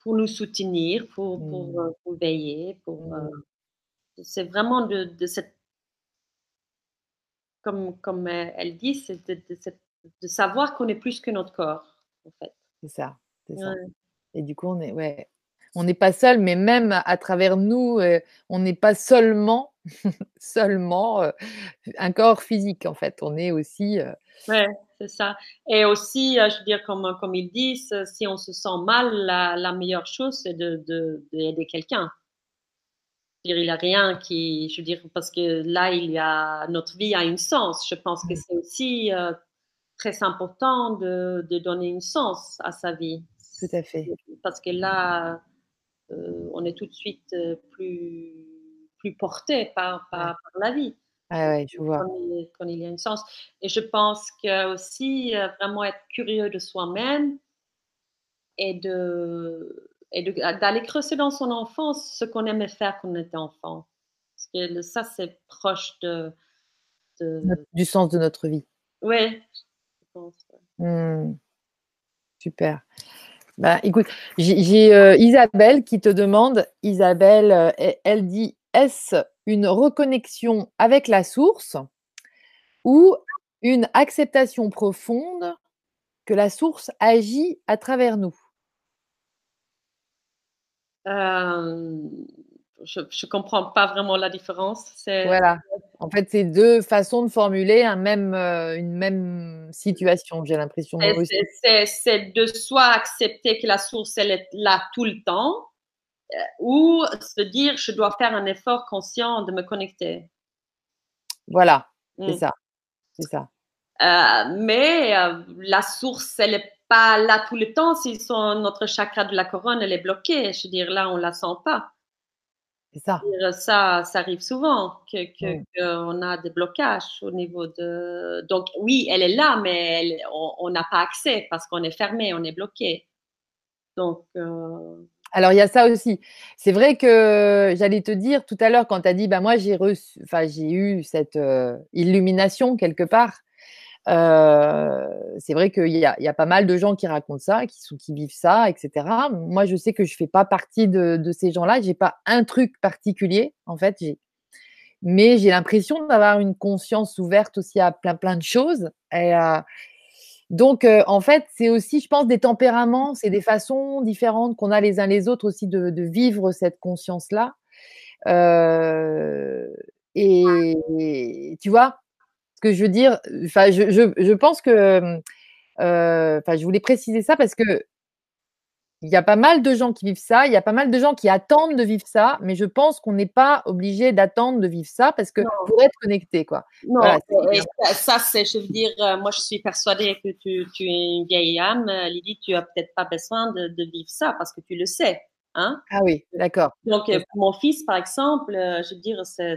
pour nous soutenir, pour, pour, mmh. veiller. Pour, mmh. c'est vraiment de, de, cette, comme, comme elle dit, c'est de, de savoir qu'on est plus que notre corps, en fait. C'est ça. Et du coup, on est, ouais, on n'est pas seul, mais même à travers nous, euh, on n'est pas seulement, [LAUGHS] seulement euh, un corps physique, en fait. On est aussi. Euh ouais, c'est ça. Et aussi, je veux dire, comme, comme ils disent, si on se sent mal, la, meilleure chose, c'est d'aider de, de, quelqu'un. Il n'y a rien qui, je veux dire, parce que là, il y a, notre vie a un sens. Je pense que mmh. c'est aussi très important de, de donner un sens à sa vie. Tout à fait. Parce que là, euh, on est tout de suite euh, plus, plus porté par, par, la vie. Ah ouais, je vois. Quand il, y a une sens. Et je pense que aussi euh, vraiment être curieux de soi-même et de et d'aller creuser dans son enfance ce qu'on aimait faire quand on était enfant. Parce que ça, c'est proche de, Du sens de notre vie. Oui, je pense. Mmh. Super. Bah, écoute, j'ai euh, Isabelle qui te demande, Isabelle, euh, elle dit, est-ce une reconnexion avec la source ou une acceptation profonde que la source agit à travers nous? Euh, je ne comprends pas vraiment la différence. Voilà. En fait, c'est deux façons de formuler un même, euh, une même situation, j'ai l'impression. C'est de soit accepter que la source, elle est là tout le temps, euh, ou se dire, je dois faire un effort conscient de me connecter. Voilà, c'est mm. ça. C'est ça. Euh, mais la source, elle n'est pas là tout le temps. Si son, notre chakra de la couronne, elle est bloquée, je veux dire, là, on ne la sent pas ça. ça. Ça arrive souvent qu'on a des blocages au niveau de. Donc oui, elle est là, mais on n'a pas accès parce qu'on est fermé, on est bloqué. Donc. Euh, Alors il y a ça aussi. C'est vrai que j'allais te dire tout à l'heure quand tu as dit, bah moi j'ai reçu, enfin j'ai eu cette euh, illumination quelque part. Euh, c'est vrai qu'il y a, pas mal de gens qui racontent ça, qui, vivent ça, etc. Moi, je sais que je fais pas partie de, ces gens-là. J'ai pas un truc particulier, en fait. Mais j'ai l'impression d'avoir une conscience ouverte aussi à plein de choses. Donc, euh, en fait, c'est aussi, je pense, des tempéraments, c'est des façons différentes qu'on a les uns les autres aussi de, de vivre cette conscience-là. Euh, et tu vois, que je veux dire, enfin, je, je, pense que, euh, enfin, je voulais préciser ça parce que il y a pas mal de gens qui vivent ça, il y a pas mal de gens qui attendent de vivre ça, mais je pense qu'on n'est pas obligé d'attendre de vivre ça parce que pour être connecté, quoi. Non, ça, c'est, je veux dire, euh, moi, je suis persuadée que tu, tu es une vieille âme, Lydie, tu as peut-être pas besoin de, de, vivre ça parce que tu le sais. Hein? Ah oui, d'accord. Donc, euh, pour mon fils, par exemple, euh, je veux dire, c'est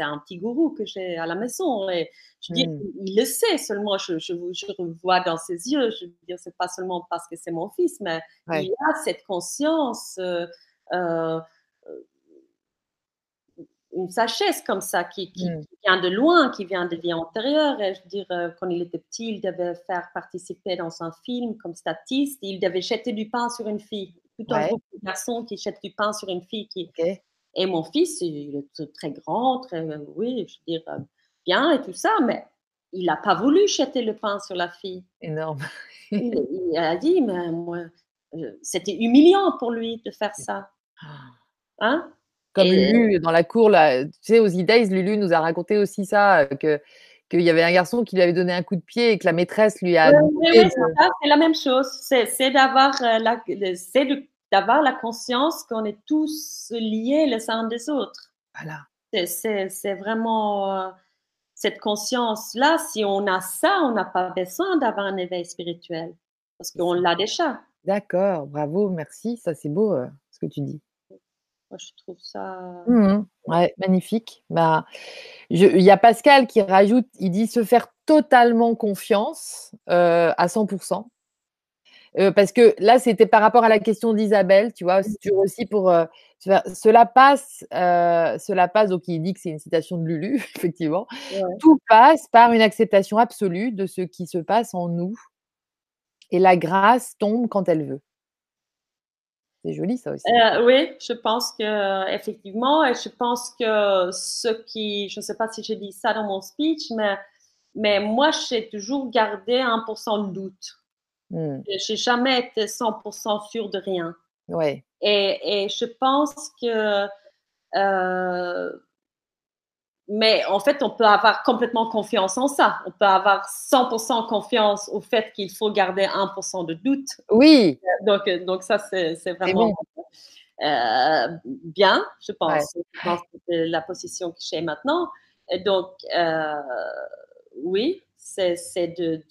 un petit gourou que j'ai à la maison. Et je veux dire, mmh. il le sait seulement, je, je, je vois dans ses yeux. Je veux dire, c'est pas seulement parce que c'est mon fils, mais il a cette conscience. Euh, une sagesse comme ça qui, Mmh. vient de loin, qui vient de vie antérieure. Et je veux dire, quand il était petit, il devait faire participer dans un film comme statiste. Il devait jeter du pain sur une fille. Tout un Ouais. groupe de garçons qui jettent du pain sur une fille. Qui... Et mon fils, il est très grand, très, oui, je veux dire, euh, bien et tout ça, mais il n'a pas voulu jeter le pain sur la fille. Énorme. Il, [LAUGHS] il a dit, mais moi, euh, c'était humiliant pour lui de faire ça. Hein? Comme Et- Lulu dans la cour, là, tu sais, aux E-Days, Lulu nous a raconté aussi ça, euh, que qu'il y avait un garçon qui lui avait donné un coup de pied et que la maîtresse lui a Oui, demandé oui, oui, de- c'est la même chose. C'est d'avoir euh, la, d'avoir la conscience qu'on est tous liés les uns des autres. Voilà. C'est- vraiment euh, cette conscience-là. Si on a ça, on n'a pas besoin d'avoir un éveil spirituel parce qu'on l'a déjà. D'accord, bravo, merci. Ça, c'est beau euh, ce que tu dis. Moi, je trouve ça. Mmh Ouais, magnifique. Bah, il y a Pascal qui rajoute, il dit se faire totalement confiance euh, à 100%. Euh, parce que là, c'était par rapport à la question d'Isabelle, tu vois, c'est toujours aussi pour euh, cela passe, euh, cela passe. Donc, il dit que c'est une citation de Lulu, [LAUGHS] effectivement. Ouais. Tout passe par une acceptation absolue de ce qui se passe en nous, et la grâce tombe quand elle veut. C'est joli, ça aussi. Euh, oui, je pense que effectivement, et je pense que ce qui, je ne sais pas si j'ai dit ça dans mon speech, mais mais moi, j'ai toujours gardé 1% de doute. Mmh. J'ai jamais été 100% sûre de rien. Ouais. Et, et je pense que, euh, mais en fait, on peut avoir complètement confiance en ça. On peut avoir 100% confiance au fait qu'il faut garder 1% de doute. Oui, Donc, euh, donc ça, c'est vraiment euh, bien, je pense. Je pense que c'est la position que j'ai maintenant. Et donc, euh, oui, c'est de-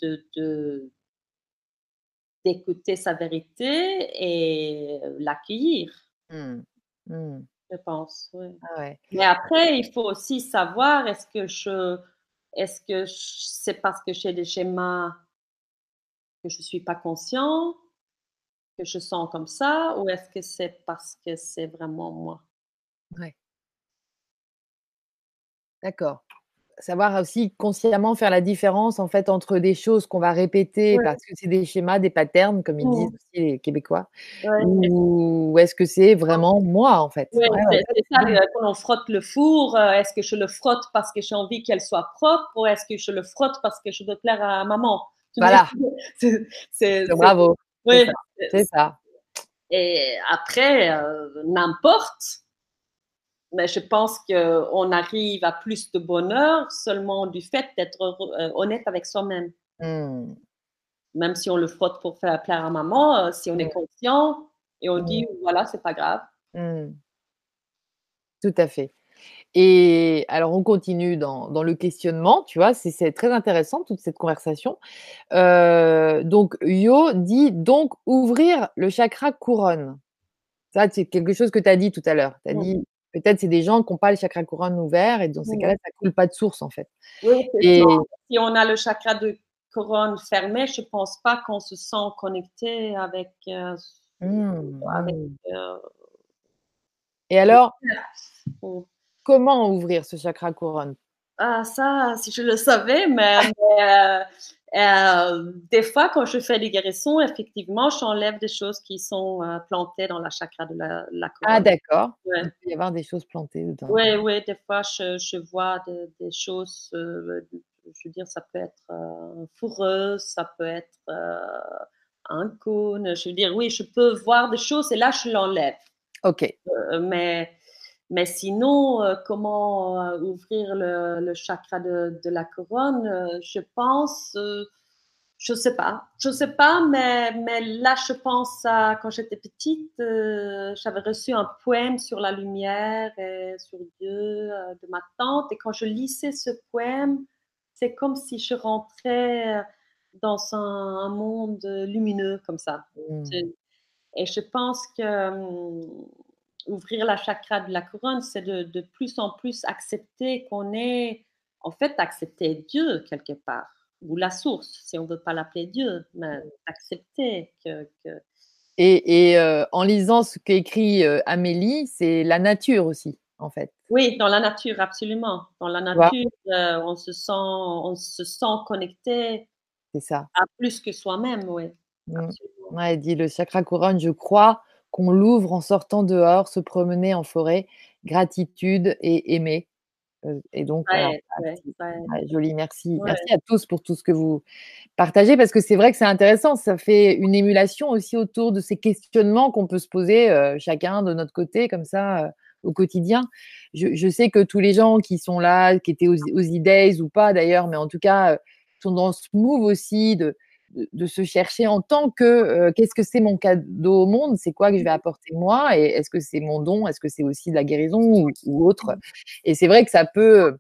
d'écouter sa vérité et l'accueillir, Mmh. Mmh. Je pense. oui. Ah ouais. Mais après, il faut aussi savoir est-ce que je, est-ce que c'est parce que j'ai des schémas que je suis pas conscient, que je sens comme ça, ou est-ce que c'est parce que c'est vraiment moi? D'accord. Savoir aussi consciemment faire la différence en fait entre des choses qu'on va répéter Ouais. parce que c'est des schémas, des patterns, comme ils disent aussi les Québécois, Ouais. ou est-ce que c'est vraiment moi en fait? C'est ça, quand on frotte le four, euh, est-ce que je le frotte parce que j'ai envie qu'elle soit propre ou est-ce que je le frotte parce que je veux plaire à maman? Tu Voilà. [LAUGHS] c'est- Bravo, oui, c'est ça. Et après, euh, n'importe, mais je pense qu'on arrive à plus de bonheur seulement du fait d'être euh, honnête avec soi-même. Mmh. Même si on le frotte pour faire plaire à maman, euh, si on est Mmh. conscient et on Mmh. dit voilà, c'est pas grave. Tout à fait. Et alors on continue dans dans le questionnement, tu vois? C'est très intéressant toute cette conversation. Heu, donc Yo dit: «Donc ouvrir le chakra couronne». Ça, c'est quelque chose que tu as dit tout à l'heure. Tu as Mmh. dit: «Peut-être c'est des gens qui ont pas le chakra couronne ouvert et dans ces Mmh. cas-là, ça coule pas de source en fait». Oui, Et. Si on a le chakra de couronne fermé, je pense pas qu'on se sent connecté avec, euh, mmh, avec mmh. euh, Et alors, mmh. comment ouvrir ce chakra couronne? Ah, ça, si je le savais, mais, [LAUGHS] mais, euh, des fois, quand je fais des guérisons, effectivement, j'enlève des choses qui sont euh, plantées dans la chakra de la, la couronne. Ah d'accord, Ouais. il peut y avoir des choses plantées dedans. Oui, oui, des fois, je, je vois de- des choses, euh, je veux dire, ça peut être euh, fourreuse, ça peut être un cône, je veux dire, oui, je peux voir des choses et là, je l'enlève. OK. Mais, mais sinon, euh, comment euh, ouvrir le, le chakra de, de la couronne euh, Je pense, je sais pas, je sais pas, mais, mais là, je pense à quand j'étais petite, j'avais reçu un poème sur la lumière et sur Dieu de ma tante, et quand je lisais ce poème, c'est comme si je rentrais dans un, un monde lumineux comme ça. Mmh. Et je pense que hum, ouvrir la chakra de la couronne, c'est de, de plus en plus accepter qu'on est, en fait, accepter Dieu quelque part, ou la source, si on ne veut pas l'appeler Dieu, mais accepter que, que- Et et heu, en lisant ce qu'écrit, heu, Amélie, c'est la nature aussi. en fait. Oui, dans la nature, absolument. Dans la nature, euh, on se sent, on se sent connecté. Ça. À plus que soi-même, oui. Mmh. Ouais, dit le chakra couronne, je crois qu'on l'ouvre en sortant dehors, se promener en forêt, gratitude et aimer. Euh, et donc, joli, merci. Merci à tous pour tout ce que vous partagez, parce que c'est vrai que c'est intéressant, ça fait une émulation aussi autour de ces questionnements qu'on peut se poser euh, chacun de notre côté, comme ça, euh, au quotidien. Je, sais que tous les gens qui sont là, qui étaient aux, aux e-days ou pas d'ailleurs, mais en tout cas, sont dans ce move aussi de, de, se chercher en tant que euh, qu'est-ce que c'est mon cadeau au monde, c'est quoi que je vais apporter moi, et est-ce que c'est mon don, est-ce que c'est aussi de la guérison ou, autre? Et c'est vrai que ça peut.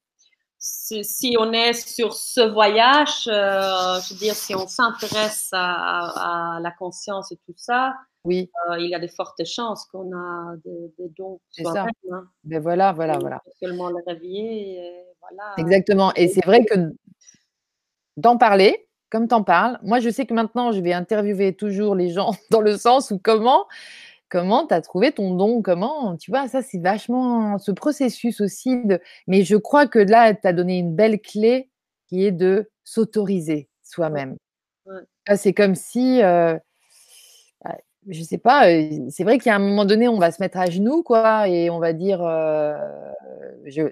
Si on est sur ce voyage, euh, je veux dire, si on s'intéresse à, la conscience et tout ça, oui. Euh, il y a de fortes chances qu'on a des, dons. C'est ça. Hein. Ben voilà, voilà, voilà. Seulement le réveiller, voilà. Exactement. Et c'est vrai que d'en parler, comme tu en parles, moi je sais que maintenant je vais interviewer toujours les gens [LAUGHS] dans le sens où comment comment tu as trouvé ton don, comment, tu vois, ça c'est vachement ce processus aussi de mais je crois que là tu as donné une belle clé qui est de s'autoriser soi-même. C'est comme si euh, je sais pas, c'est vrai qu'il y a un moment donné, on va se mettre à genoux, quoi, et on va dire,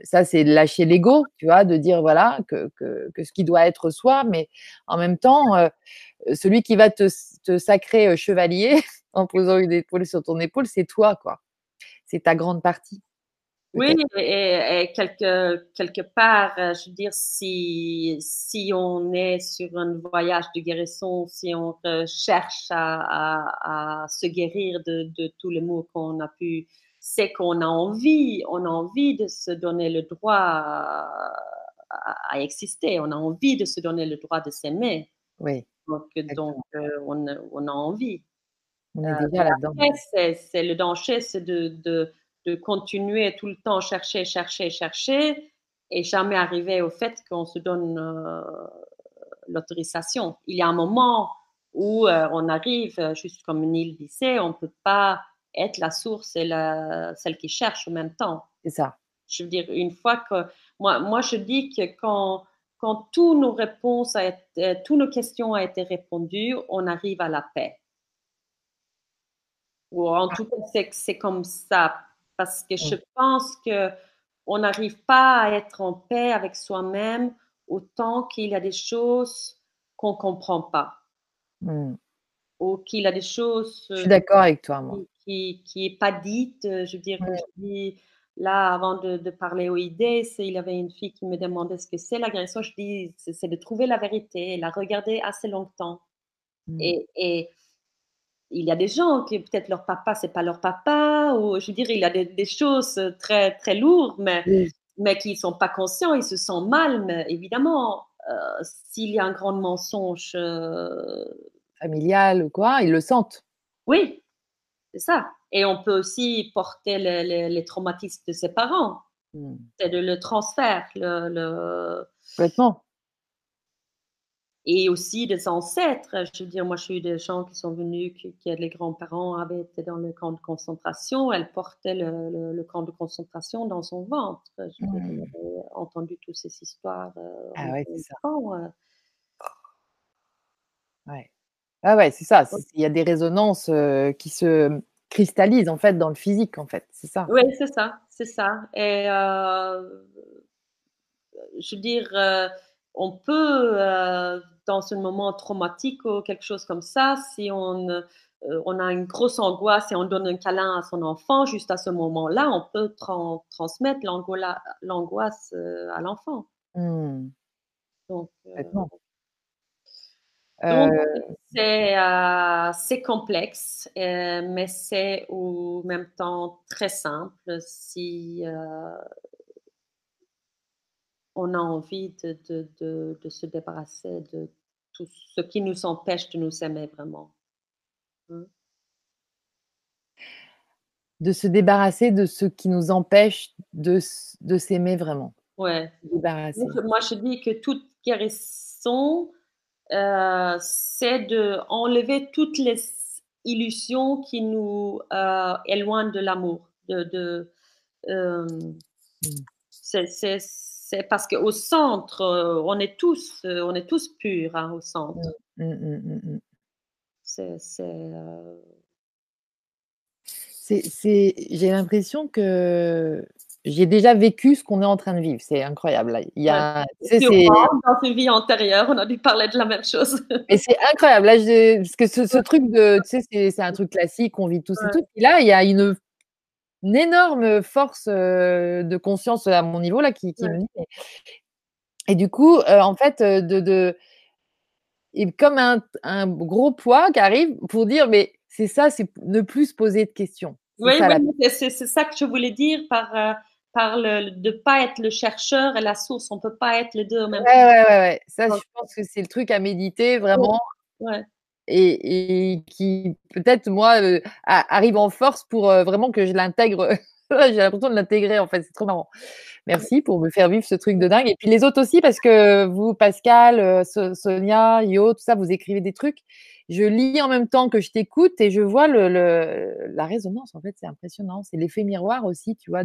ça, c'est lâcher l'ego, tu vois, de dire, voilà, que, ce qui doit être soi, mais en même temps, celui qui va te, te sacrer chevalier [LAUGHS] en posant une épaule sur ton épaule, c'est toi, quoi. C'est ta grande partie. Oui, [LAUGHS] et, quelque, quelque part, euh, je veux dire, si, si on est sur un voyage de guérison, si on cherche à, à, se guérir de, de tous les maux qu'on a pu, c'est qu'on a envie, on a envie de se donner le droit à, à, exister, on a envie de se donner le droit de s'aimer. Oui. Donc, donc euh, on, on, a envie. On est déjà euh, là-dedans. C'est le danger, c'est de, de de continuer tout le temps chercher, chercher, chercher et jamais arriver au fait qu'on se donne euh, l'autorisation. Il y a un moment où euh, on arrive, euh, juste comme Neil disait, on ne peut pas être la source et la, celle qui cherche en même temps. C'est ça. Je veux dire, une fois que. Moi, moi je dis que quand, quand toutes nos réponses, a été, toutes nos questions ont été répondues, on arrive à la paix. Ou en tout cas, c'est comme ça parce que je pense que on n'arrive pas à être en paix avec soi-même autant qu'il y a des choses qu'on ne comprend pas. Mmh. Ou qu'il y a des choses. Je suis d'accord avec toi, moi. Qui n'est pas dite. Je veux dire, dis, là, avant de, parler aux idées, il y avait une fille qui me demandait ce que c'est l'agression. Je dis, c'est de trouver la vérité, la regarder assez longtemps. Mmh. Et, et il y a des gens qui peut-être leur papa c'est pas leur papa ou je veux dire il y a des, choses très très lourdes mais mais qui sont pas conscients ils se sentent mal mais évidemment euh, s'il y a un grand mensonge euh, familial ou quoi ils le sentent. Oui c'est ça. Et on peut aussi porter les, traumatismes de ses parents. Hmm. c'est le transfert le, le... complètement et aussi des ancêtres. Je veux dire, moi, j'ai eu des gens qui sont venus, qui, les grands-parents avaient été dans le camp de concentration. Elle portait le, camp de concentration dans son ventre. J'ai mmh. entendu toutes ces histoires. Euh, ah ouais, c'est ça. Euh. Ouais. Ah ouais, c'est ça. Il y a des résonances euh, qui se cristallisent en fait dans le physique, en fait. C'est ça. Oui, c'est ça, c'est ça. Et je veux dire, on peut dans ce moment traumatique ou quelque chose comme ça, si on, euh, on a une grosse angoisse et on donne un câlin à son enfant, juste à ce moment-là, on peut transmettre l'angoisse euh, à l'enfant. Mmh. Donc, euh, c'est complexe, mais c'est au même temps très simple si on a envie de, se débarrasser de tout ce qui nous empêche de nous aimer vraiment. Hein? De se débarrasser de ce qui nous empêche de, s'aimer vraiment. Ouais. Moi, je dis que toute guérison, euh, c'est de enlever toutes les illusions qui nous euh, éloignent de l'amour, de, mmh. c'est parce qu'au centre, on est tous, on est tous purs hein, au centre. Mmh, c'est c'est j'ai l'impression que j'ai déjà vécu ce qu'on est en train de vivre. C'est incroyable. Il y a, c'est, dans une vie antérieure, on a dû parler de la même chose. [LAUGHS] Et c'est incroyable. Là, parce que ce, truc de, tu sais, c'est, un truc classique, on vit tous et tout. Et là, il y a une, énorme force euh, de conscience à mon niveau là qui, me dit. Et du coup, euh, en fait, euh, de, de et comme un, un, gros poids qui arrive pour dire, mais c'est ça, c'est ne plus se poser de questions. Oui, c'est, ça que je voulais dire par par le, de ne pas être le chercheur et la source. On ne peut pas être les deux en même temps. Ouais, ouais, ouais. Ça, je pense que c'est le truc à méditer vraiment. Ouais. Et, qui, peut-être, moi, euh, arrive en force pour euh, vraiment que je l'intègre. [LAUGHS] J'ai l'impression de l'intégrer, en fait. C'est trop marrant. Merci pour me faire vivre ce truc de dingue. Et puis les autres aussi, parce que vous, Pascal, euh, Sonia, Yo, tout ça, vous écrivez des trucs. Je lis en même temps que je t'écoute et je vois la résonance. En fait, c'est impressionnant. C'est l'effet miroir aussi, tu vois,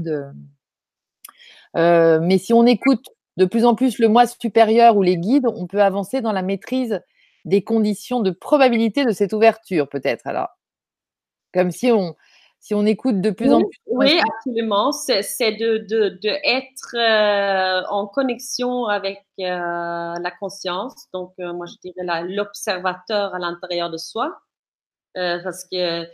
mais si on écoute de plus en plus le moi supérieur ou les guides, on peut avancer dans la maîtrise des conditions de probabilité de cette ouverture, peut-être. Alors, comme si on, si on écoute de plus en plus. Oui, absolument. C'est de, de, de, être euh, en connexion avec euh, la conscience. Donc, moi, je dirais l'observateur à l'intérieur de soi. parce que,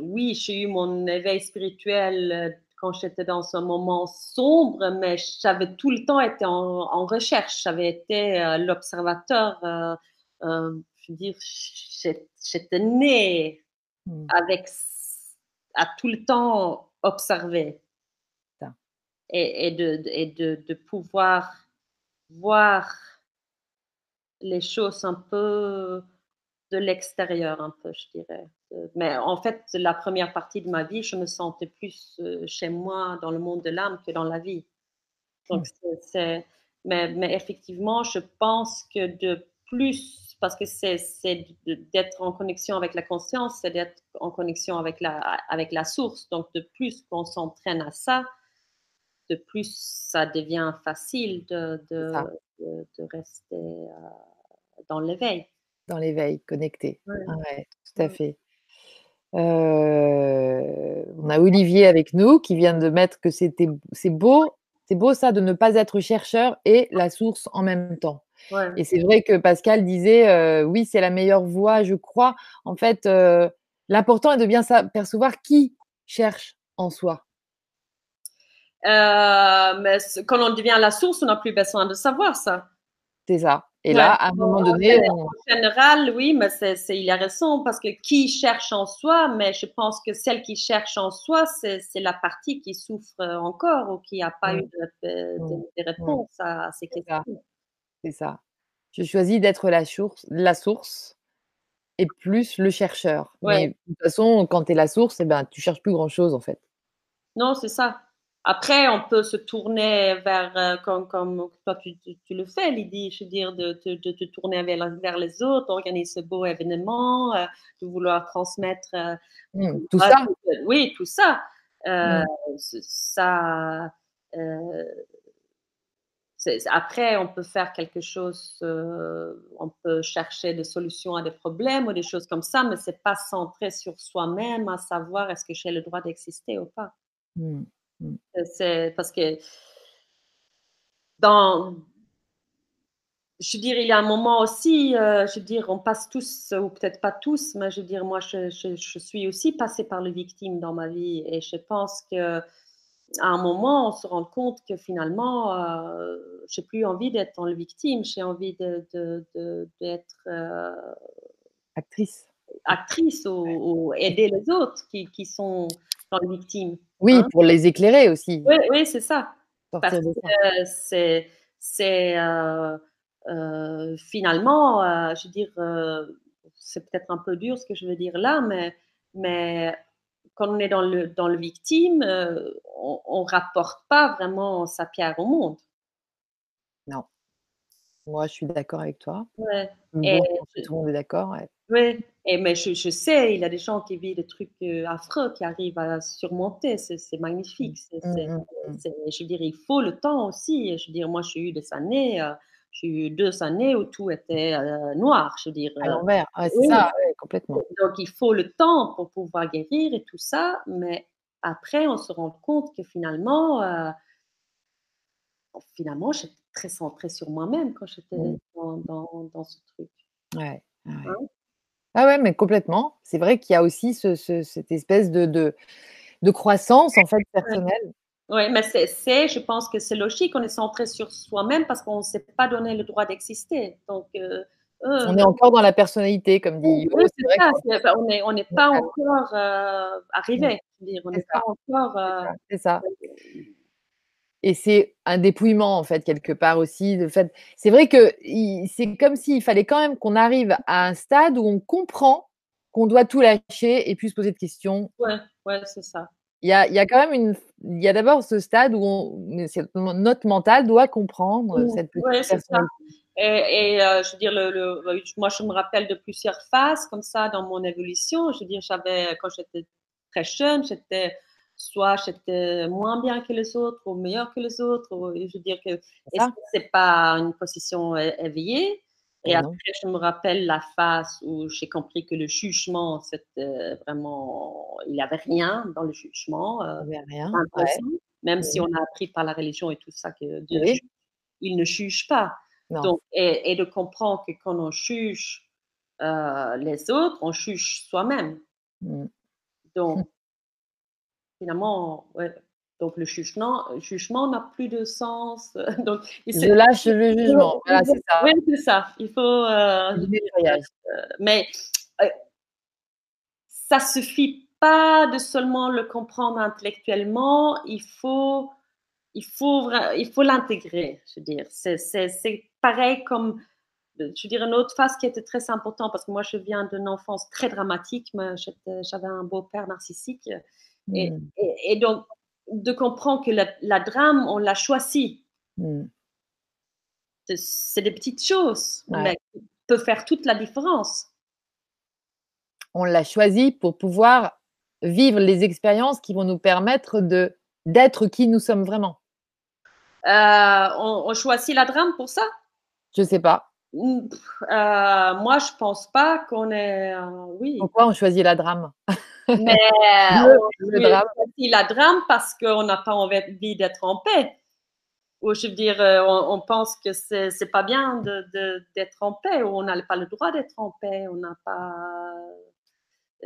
oui, j'ai eu mon éveil spirituel quand j'étais dans un moment sombre, mais j'avais tout le temps été en, recherche. J'avais été euh, l'observateur. Euh, je veux dire, j'étais née hmm. avec à tout le temps observer et, et, de, et de, de, pouvoir voir les choses un peu de l'extérieur, un peu, je dirais. Euh, mais en fait, la première partie de ma vie, je me sentais plus euh, chez moi dans le monde de l'âme que dans la vie. Donc, hmm. c'est, mais, mais, effectivement, je pense que de plus, parce que c'est, d'être en connexion avec la conscience, c'est d'être en connexion avec la, avec la source. Donc, de plus qu'on s'entraîne à ça, de plus ça devient facile de, de, de, rester euh, dans l'éveil. Dans l'éveil, connecté. Oui, ouais, tout à fait. Euh, on a Olivier avec nous qui vient de mettre que c'était c'est beau, c'est beau ça de ne pas être chercheur et la source en même temps. Et c'est vrai que Pascal disait euh, oui c'est la meilleure voie, je crois. En fait, euh, l'important est de bien percevoir qui cherche en soi. mais quand on devient la source, on n'a plus besoin de savoir ça. C'est ça. Et là, à un moment donné. En général, oui, mais c'est, il a raison, parce que qui cherche en soi, mais je pense que celle qui cherche en soi, c'est, la partie qui souffre encore ou qui n'a pas eu de, de, réponse à, ces questions. C'est ça. Je choisis d'être la source, la source et plus le chercheur. Mais de toute façon, quand tu es la source, eh ben, tu cherches plus grand-chose, en fait. Non, c'est ça. Après, on peut se tourner vers, euh, comme, comme toi tu, tu, le fais, Lydie, je veux dire, de, te tourner vers, vers, les autres, organiser ce beau événement, euh, de vouloir transmettre. Euh, mmh, tout ça. oui, tout ça. Mmh. Ça. Après, on peut faire quelque chose, on peut chercher des solutions à des problèmes ou des choses comme ça, mais c'est pas centré sur soi-même à savoir est-ce que j'ai le droit d'exister ou pas. Mmh. Mmh. Euh, c'est parce que dans, je veux dire, il y a un moment aussi, euh, je veux dire, on passe tous, ou peut-être pas tous, mais je veux dire, moi, je, je, suis aussi passée par le victime dans ma vie et je pense que à un moment, on se rend compte que finalement, euh, j'ai plus envie d'être dans le victime, j'ai envie d'être de, de, euh, actrice. Actrice ou, aider les autres qui, qui sont dans le victime. Oui, hein. pour les éclairer aussi. Oui, oui c'est ça. Parce que c'est, c'est euh, euh, finalement, je veux dire, c'est peut-être un peu dur ce que je veux dire là, mais, mais quand on est dans le, dans le victime, on ne rapporte pas vraiment sa pierre au monde. Non. Moi, je suis d'accord avec toi. Ouais. Bon, Et tout le monde est d'accord, ouais. Oui, et mais je, je sais, il y a des gens qui vivent des trucs euh, affreux, qui arrivent à surmonter, c'est magnifique. Mmh, mmh. c'est- je veux dire, il faut le temps aussi. Je veux dire, moi, j'ai eu des années, euh, j'ai eu deux années où tout était euh, noir. Je veux dire, À euh, l'envers, c'est oui. ça, complètement. donc il faut le temps pour pouvoir guérir et tout ça, mais après, on se rend compte que finalement, euh, finalement, j'étais très centrée sur moi-même quand j'étais Mmh. dans, dans, dans ce truc. Ouais, ouais. Hein? Ah ouais, mais complètement. C'est vrai qu'il y a aussi ce ce cette espèce de de de croissance, en fait, personnelle. Oui, mais c'est, je pense que c'est logique, on est centré sur soi-même parce qu'on ne s'est pas donné le droit d'exister. Donc, euh, eux, On est encore dans la personnalité, comme dit oui, c'est vrai ça, que enfin, on n'est on pas encore euh, arrivé. Dire, on ça. pas encore. euh, c'est ça. Et c'est un dépouillement, en fait, quelque part aussi. De fait, c'est vrai que c'est comme s'il fallait quand même qu'on arrive à un stade où on comprend qu'on doit tout lâcher et plus se poser de questions. ouais, ouais, c'est ça. Il y a, il y a quand même une, il y a d'abord ce stade où on, notre mental doit comprendre Mmh, cette petite. Et, et, euh, je veux dire, le, le- moi, je me rappelle de plusieurs phases comme ça dans mon évolution. Je veux dire, j'avais, quand j'étais très jeune, j'étais soit j'étais moins bien que les autres ou meilleur que les autres. ou- je veux dire que C'est pas une position éveillée? Et non. après, je me rappelle la phase où j'ai compris que le jugement, c'était vraiment, il n'y avait rien dans le jugement. euh, Il y avait rien. Ouais. même si on a appris par la religion et tout ça que Dieu, Oui. juge, il ne juge pas. Non. Donc, et, et de comprendre que quand on juge euh, les autres, on juge soi-même. Mm. Donc, finalement, ouais. Donc, le jugement, jugement n'a plus de sens. [LAUGHS] Donc, et Je lâche le jugement. Voilà, c'est ça. Oui, c'est ça. Il faut. euh, nettoyage. mais euh, ça suffit pas de seulement le comprendre intellectuellement. Il faut, il faut, il faut l'intégrer. Je veux dire, c'est, c'est, c'est pareil comme, je veux dire, une autre phase qui était très importante parce que moi, je viens d'une enfance très dramatique. J'avais un beau-père narcissique et, Mm. et, et donc de comprendre que la, la drame, on l'a choisi. Mm. C'est, des petites choses, Ouais. mais qui peuvent faire toute la différence. On l'a choisi pour pouvoir vivre les expériences qui vont nous permettre de d'être qui nous sommes vraiment. Euh, on, on choisit la drame pour ça? Je sais pas. Euh, Moi, je pense pas qu'on est. euh, oui, Pourquoi on choisit la drame? [LAUGHS] mais [LAUGHS] Le- le drame. la drame parce qu'on n'a pas envie d'être en paix. Ou je veux dire, euh, on, on pense que c'est pas bien de- de- d'être en paix, ou on n'a pas le droit d'être en paix, on n'a pas.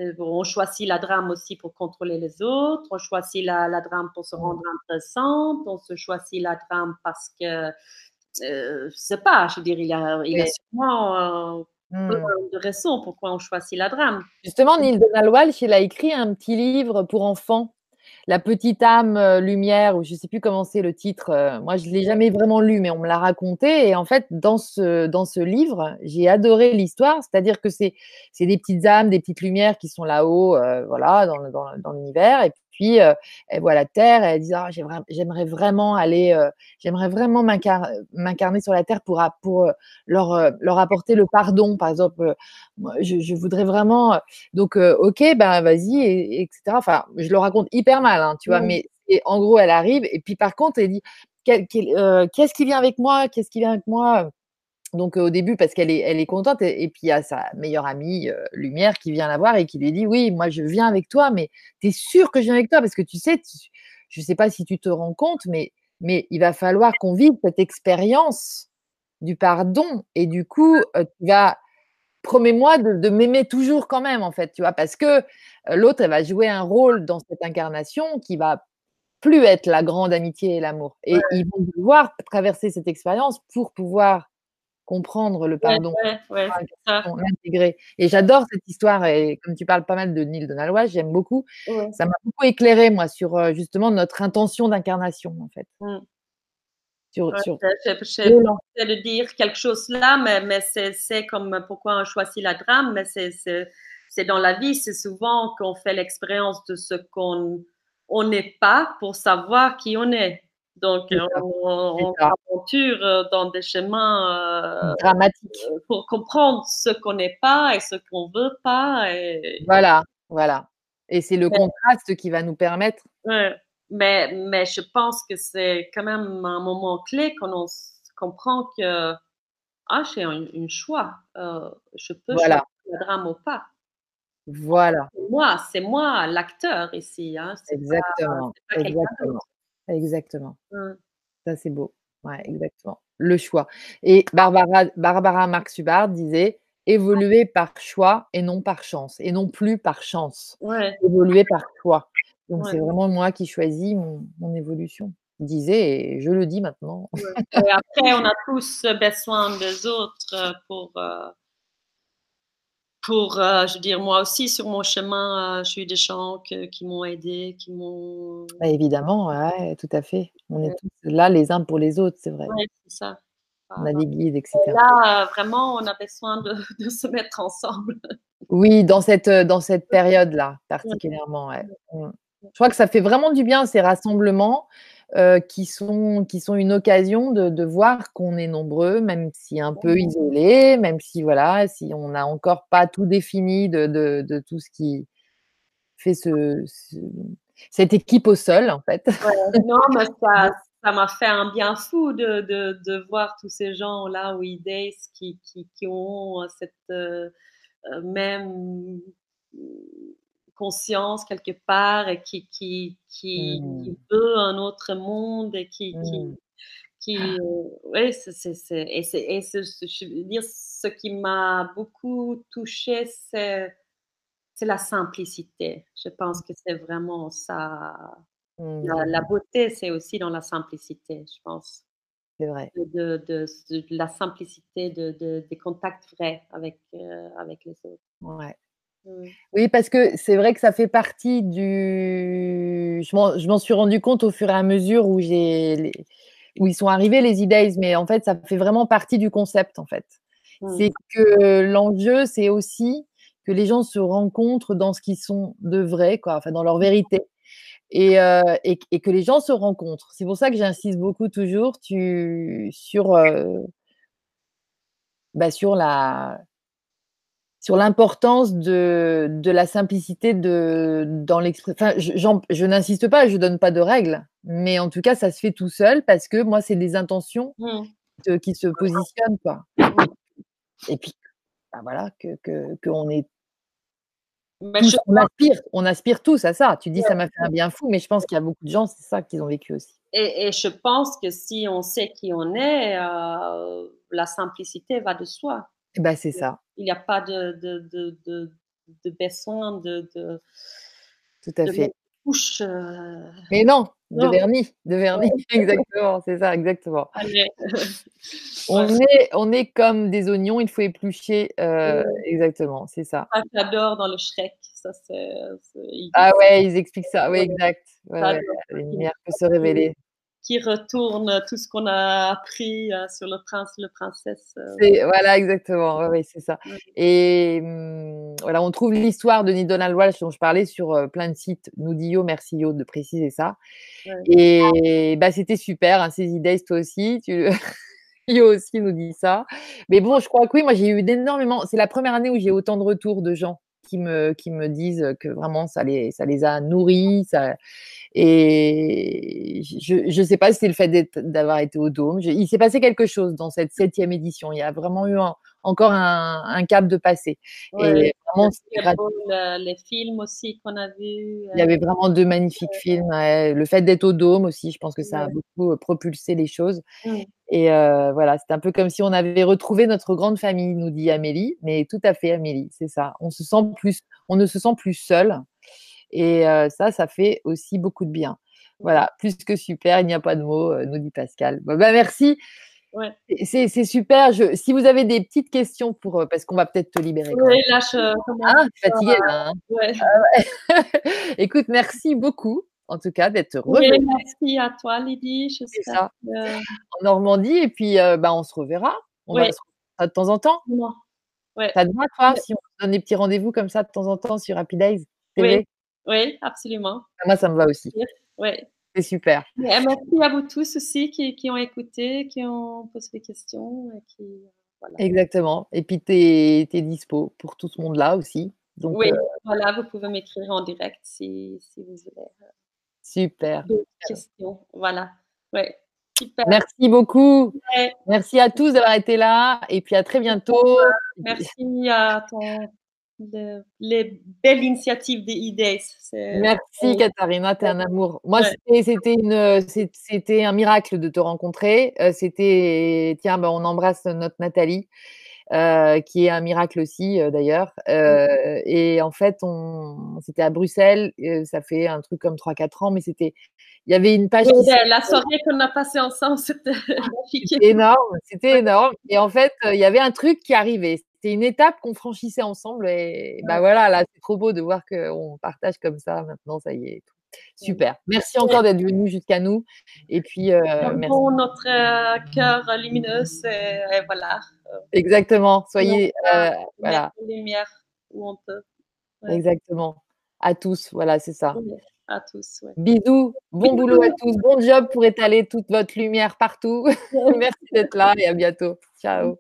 euh, bon, on choisit la drame aussi pour contrôler les autres, on choisit la, la drame pour se rendre intéressante, on se choisit la drame parce que, euh, je sais pas, je veux dire, il y a, il y a Oui. sûrement euh, Mm. de raisons pourquoi on choisit la drame? Justement, Neil Donald Walsh, il a écrit un petit livre pour enfants, La petite âme euh, lumière, ou je sais plus comment c'est le titre. euh, Moi, je l'ai jamais vraiment lu, mais on me l'a raconté. Et en fait, dans ce dans ce livre, j'ai adoré l'histoire. C'est-à-dire que c'est c'est des petites âmes, des petites lumières qui sont là-haut, euh, voilà, dans dans, dans l'univers. Et puis euh, elles voient la terre et elles disent ah, j'aimerais vraiment aller, euh, j'aimerais vraiment m'incar- m'incarner sur la terre pour euh, leur leur apporter le pardon. Par exemple, moi, je, je voudrais vraiment. Donc, ok, ben vas-y, et, et etc. Enfin, je le raconte hyper mal, hein, tu vois, Mhm. mais et en gros, elle arrive, et puis par contre, elle dit Qu'est-ce qui vient avec moi Qu'est-ce qui vient avec moi Donc, au début, parce qu'elle est, elle est contente, et, et puis il y a sa meilleure amie, euh, Lumière, qui vient la voir et qui lui dit Oui, moi, je viens avec toi, mais tu es sûr que je viens avec toi? Parce que tu sais, tu- je sais pas si tu te rends compte, mais, mais il va falloir qu'on vive cette expérience du pardon, et du coup, euh, tu vas promets-moi de, de m'aimer toujours quand même, en fait, tu vois, parce que euh, l'autre, elle va jouer un rôle dans cette incarnation qui va plus être la grande amitié et l'amour. Et ils vont devoir traverser cette expérience pour pouvoir comprendre le pardon, ouais, ouais, l'intégrer. Et j'adore cette histoire, et comme tu parles pas mal de Neil Donald Walsh, j'aime beaucoup. Ouais. Ça m'a beaucoup éclairé, moi, sur euh, justement notre intention d'incarnation, en fait. Mm. Sur, sur je- de dire quelque chose là, mais, mais c'est, comme pourquoi on choisit la drame, mais c'est, dans la vie, c'est souvent qu'on fait l'expérience de ce qu'on on n'est pas pour savoir qui on est. Donc, on, s'aventure dans des chemins dramatiques pour comprendre ce qu'on n'est pas et ce qu'on veut pas. Voilà, voilà. Et c'est le contraste qui va nous permettre. Ouais. Mais, mais je pense que c'est quand même un moment clé quand on comprend que ah, j'ai un, choix. Euh, je peux voilà. choisir le drame ou pas. Voilà. Moi, c'est moi l'acteur ici. Hein. Exactement. exactement. Exactement. Mmh. Ça, c'est beau. Ouais, exactement. Le choix. Et Barbara, Barbara Marx Hubbard disait évoluer par choix et non par chance, et non plus par chance. Ouais. Évoluer par choix. Donc, c'est vraiment moi qui choisis mon, évolution. disais, et je le dis maintenant. Et après, on a tous besoin des autres pour. Euh, pour, euh, je veux dire, moi aussi, sur mon chemin, euh, j'ai eu des gens qui m'ont aidé, qui m'ont. Bah, évidemment, ouais, tout à fait. On est tous là les uns pour les autres, c'est vrai. Oui, c'est ça. On a des guides, etc. là, vraiment, on a besoin de, [LAUGHS] de, se mettre ensemble. Oui, dans cette, dans cette période-là, particulièrement. Ouais. Mmh. Je crois que ça fait vraiment du bien ces rassemblements euh, qui, sont, qui sont une occasion de, de voir qu'on est nombreux, même si un peu isolés, même si voilà, si on n'a encore pas tout défini de, de, de, tout ce qui fait ce, cette équipe au sol, en fait. non, mais ça, ça m'a fait un bien fou de, de, de voir tous ces gens là, oui, qui, qui, qui ont cette euh, même conscience quelque part et qui, qui, qui, mmh. veut un autre monde et qui, qui, mmh. qui euh, c'est, et, et je veux dire, ce qui m'a beaucoup touché, c'est, c'est la simplicité. Je pense que c'est vraiment ça. La, mmh. beauté, c'est aussi dans la simplicité, je pense. C'est vrai. De, de, de, la simplicité de, des contacts vrais avec, euh, avec les autres. Ouais. Oui, parce que c'est vrai que ça fait partie du. Je m'en suis rendu compte au fur et à mesure où j'ai où ils sont arrivés les e mais en fait, ça fait vraiment partie du concept en fait. Mmh. C'est que l'enjeu, c'est aussi que les gens se rencontrent dans ce qu'ils sont de vrai, quoi, enfin dans leur vérité. Et, euh, et, que les gens se rencontrent. C'est pour ça que j'insiste beaucoup toujours tu, sur, euh, bah, sur la, sur l'importance de, de, la simplicité de, dans l'expression. Enfin, je, n'insiste pas, je donne pas de règles, mais en tout cas, ça se fait tout seul parce que moi, c'est des intentions mmh. qui se positionnent, quoi. Et puis, bah voilà, que qu'on est on, aspire, on aspire tous à ça. Tu dis ça m'a fait un bien fou, mais je pense qu'il y a beaucoup de gens, c'est ça qu'ils ont vécu aussi. Et, je pense que si on sait qui on est, euh, la simplicité va de soi. Bah, c'est ça. Il n'y a pas de, de, de, de, de besoin de, de, Tout à fait. Couche, euh, Mais non, de vernis, de vernis, [LAUGHS] exactement, c'est ça, exactement. [LAUGHS] on, est, on est comme des oignons, il faut éplucher, euh, exactement, c'est ça. Ah, j'adore dans le Shrek, ça c'est. Ah ouais, ils expliquent ça, oui, exact. La lumière peut se révéler qui retourne tout ce qu'on a appris euh, sur le prince, le princesse. Euh. Voilà, exactement. oui, c'est ça. Et mmh, voilà, on trouve l'histoire de Donald Walsh dont je parlais sur euh, plein de sites. Nous dit Yo, merci Yo de préciser ça. Et bah, c'était super, hein, ces idées, toi aussi. Tu... [LAUGHS] Yo aussi nous dit ça. Mais bon, je crois que oui, moi j'ai eu énormément. C'est la première année où j'ai autant de retours de gens qui me, qui me disent que vraiment ça les, ça les a nourris. Ça... Et je ne sais pas si c'est le fait d'avoir été au Dôme. il s'est passé quelque chose dans cette septième édition. Il y a vraiment eu encore un, un, cap de passé. et vraiment, les films aussi qu'on a vus. Il y avait vraiment deux magnifiques films. Le fait d'être au Dôme aussi, je pense que ça a beaucoup euh, propulsé les choses. Et euh, voilà, c'est un peu comme si on avait retrouvé notre grande famille, nous dit Amélie. Mais tout à fait, Amélie, c'est ça. On se sent plus, on ne se sent plus seul. Et euh, ça, ça fait aussi beaucoup de bien. Voilà, plus que super, il n'y a pas de mots, euh, nous dit Pascal. bah, merci. Ouais. C'est super. Je, si vous avez des petites questions pour, parce qu'on va peut-être te libérer. Oui, là, je ah, fatiguée là. Hein. Ouais. Ah [LAUGHS] Écoute, merci beaucoup en tout cas, d'être revenue. Oui, merci à toi, Lydie. Je sais ça. En Normandie, et puis bah, on se reverra. On va se reverra de temps en temps. Ouais. Ça te va, toi, si on se donne des petits rendez-vous comme ça de temps en temps sur Happy Days TV oui. oui, absolument. Moi, ça me va aussi. Oui. C'est super. merci à vous tous aussi qui, qui, ont écouté, qui ont posé des questions. qui, voilà. Exactement. Et puis, tu es, es, dispo pour tout ce monde-là aussi. Donc, oui, euh, voilà, vous pouvez m'écrire en direct si, si vous voulez. Super. D'autres questions. Voilà. Ouais. Super. Merci beaucoup. Merci à tous d'avoir été là et puis à très bientôt. Merci à ton les belles initiatives des idées. Merci Katharina, tu es un amour. Moi, c'était un miracle de te rencontrer. Euh, c'était, tiens, ben, on embrasse notre Nathalie. Euh, qui est un miracle aussi euh, d'ailleurs. et en fait, on, c'était à Bruxelles, ça fait un truc comme 3-4 ans, mais c'était, il y avait une page. la soirée qu'on a passée ensemble, [LAUGHS] c'était énorme, c'était énorme. Et en fait, il y avait un truc qui arrivait c'est une étape qu'on franchissait ensemble. Et bah voilà, là, c'est trop beau de voir qu'on partage comme ça. Maintenant, ça y est. Super. Merci encore d'être venu jusqu'à nous. Et puis, euh, merci. Pour notre euh, cœur lumineux, et, voilà. Exactement. Soyez, euh, voilà. lumière où on peut. Exactement. À tous, voilà, c'est ça. à tous. Ouais. Bisous, bon boulot à tous, bon job pour étaler toute votre lumière partout. [LAUGHS] Merci d'être là et à bientôt. Ciao.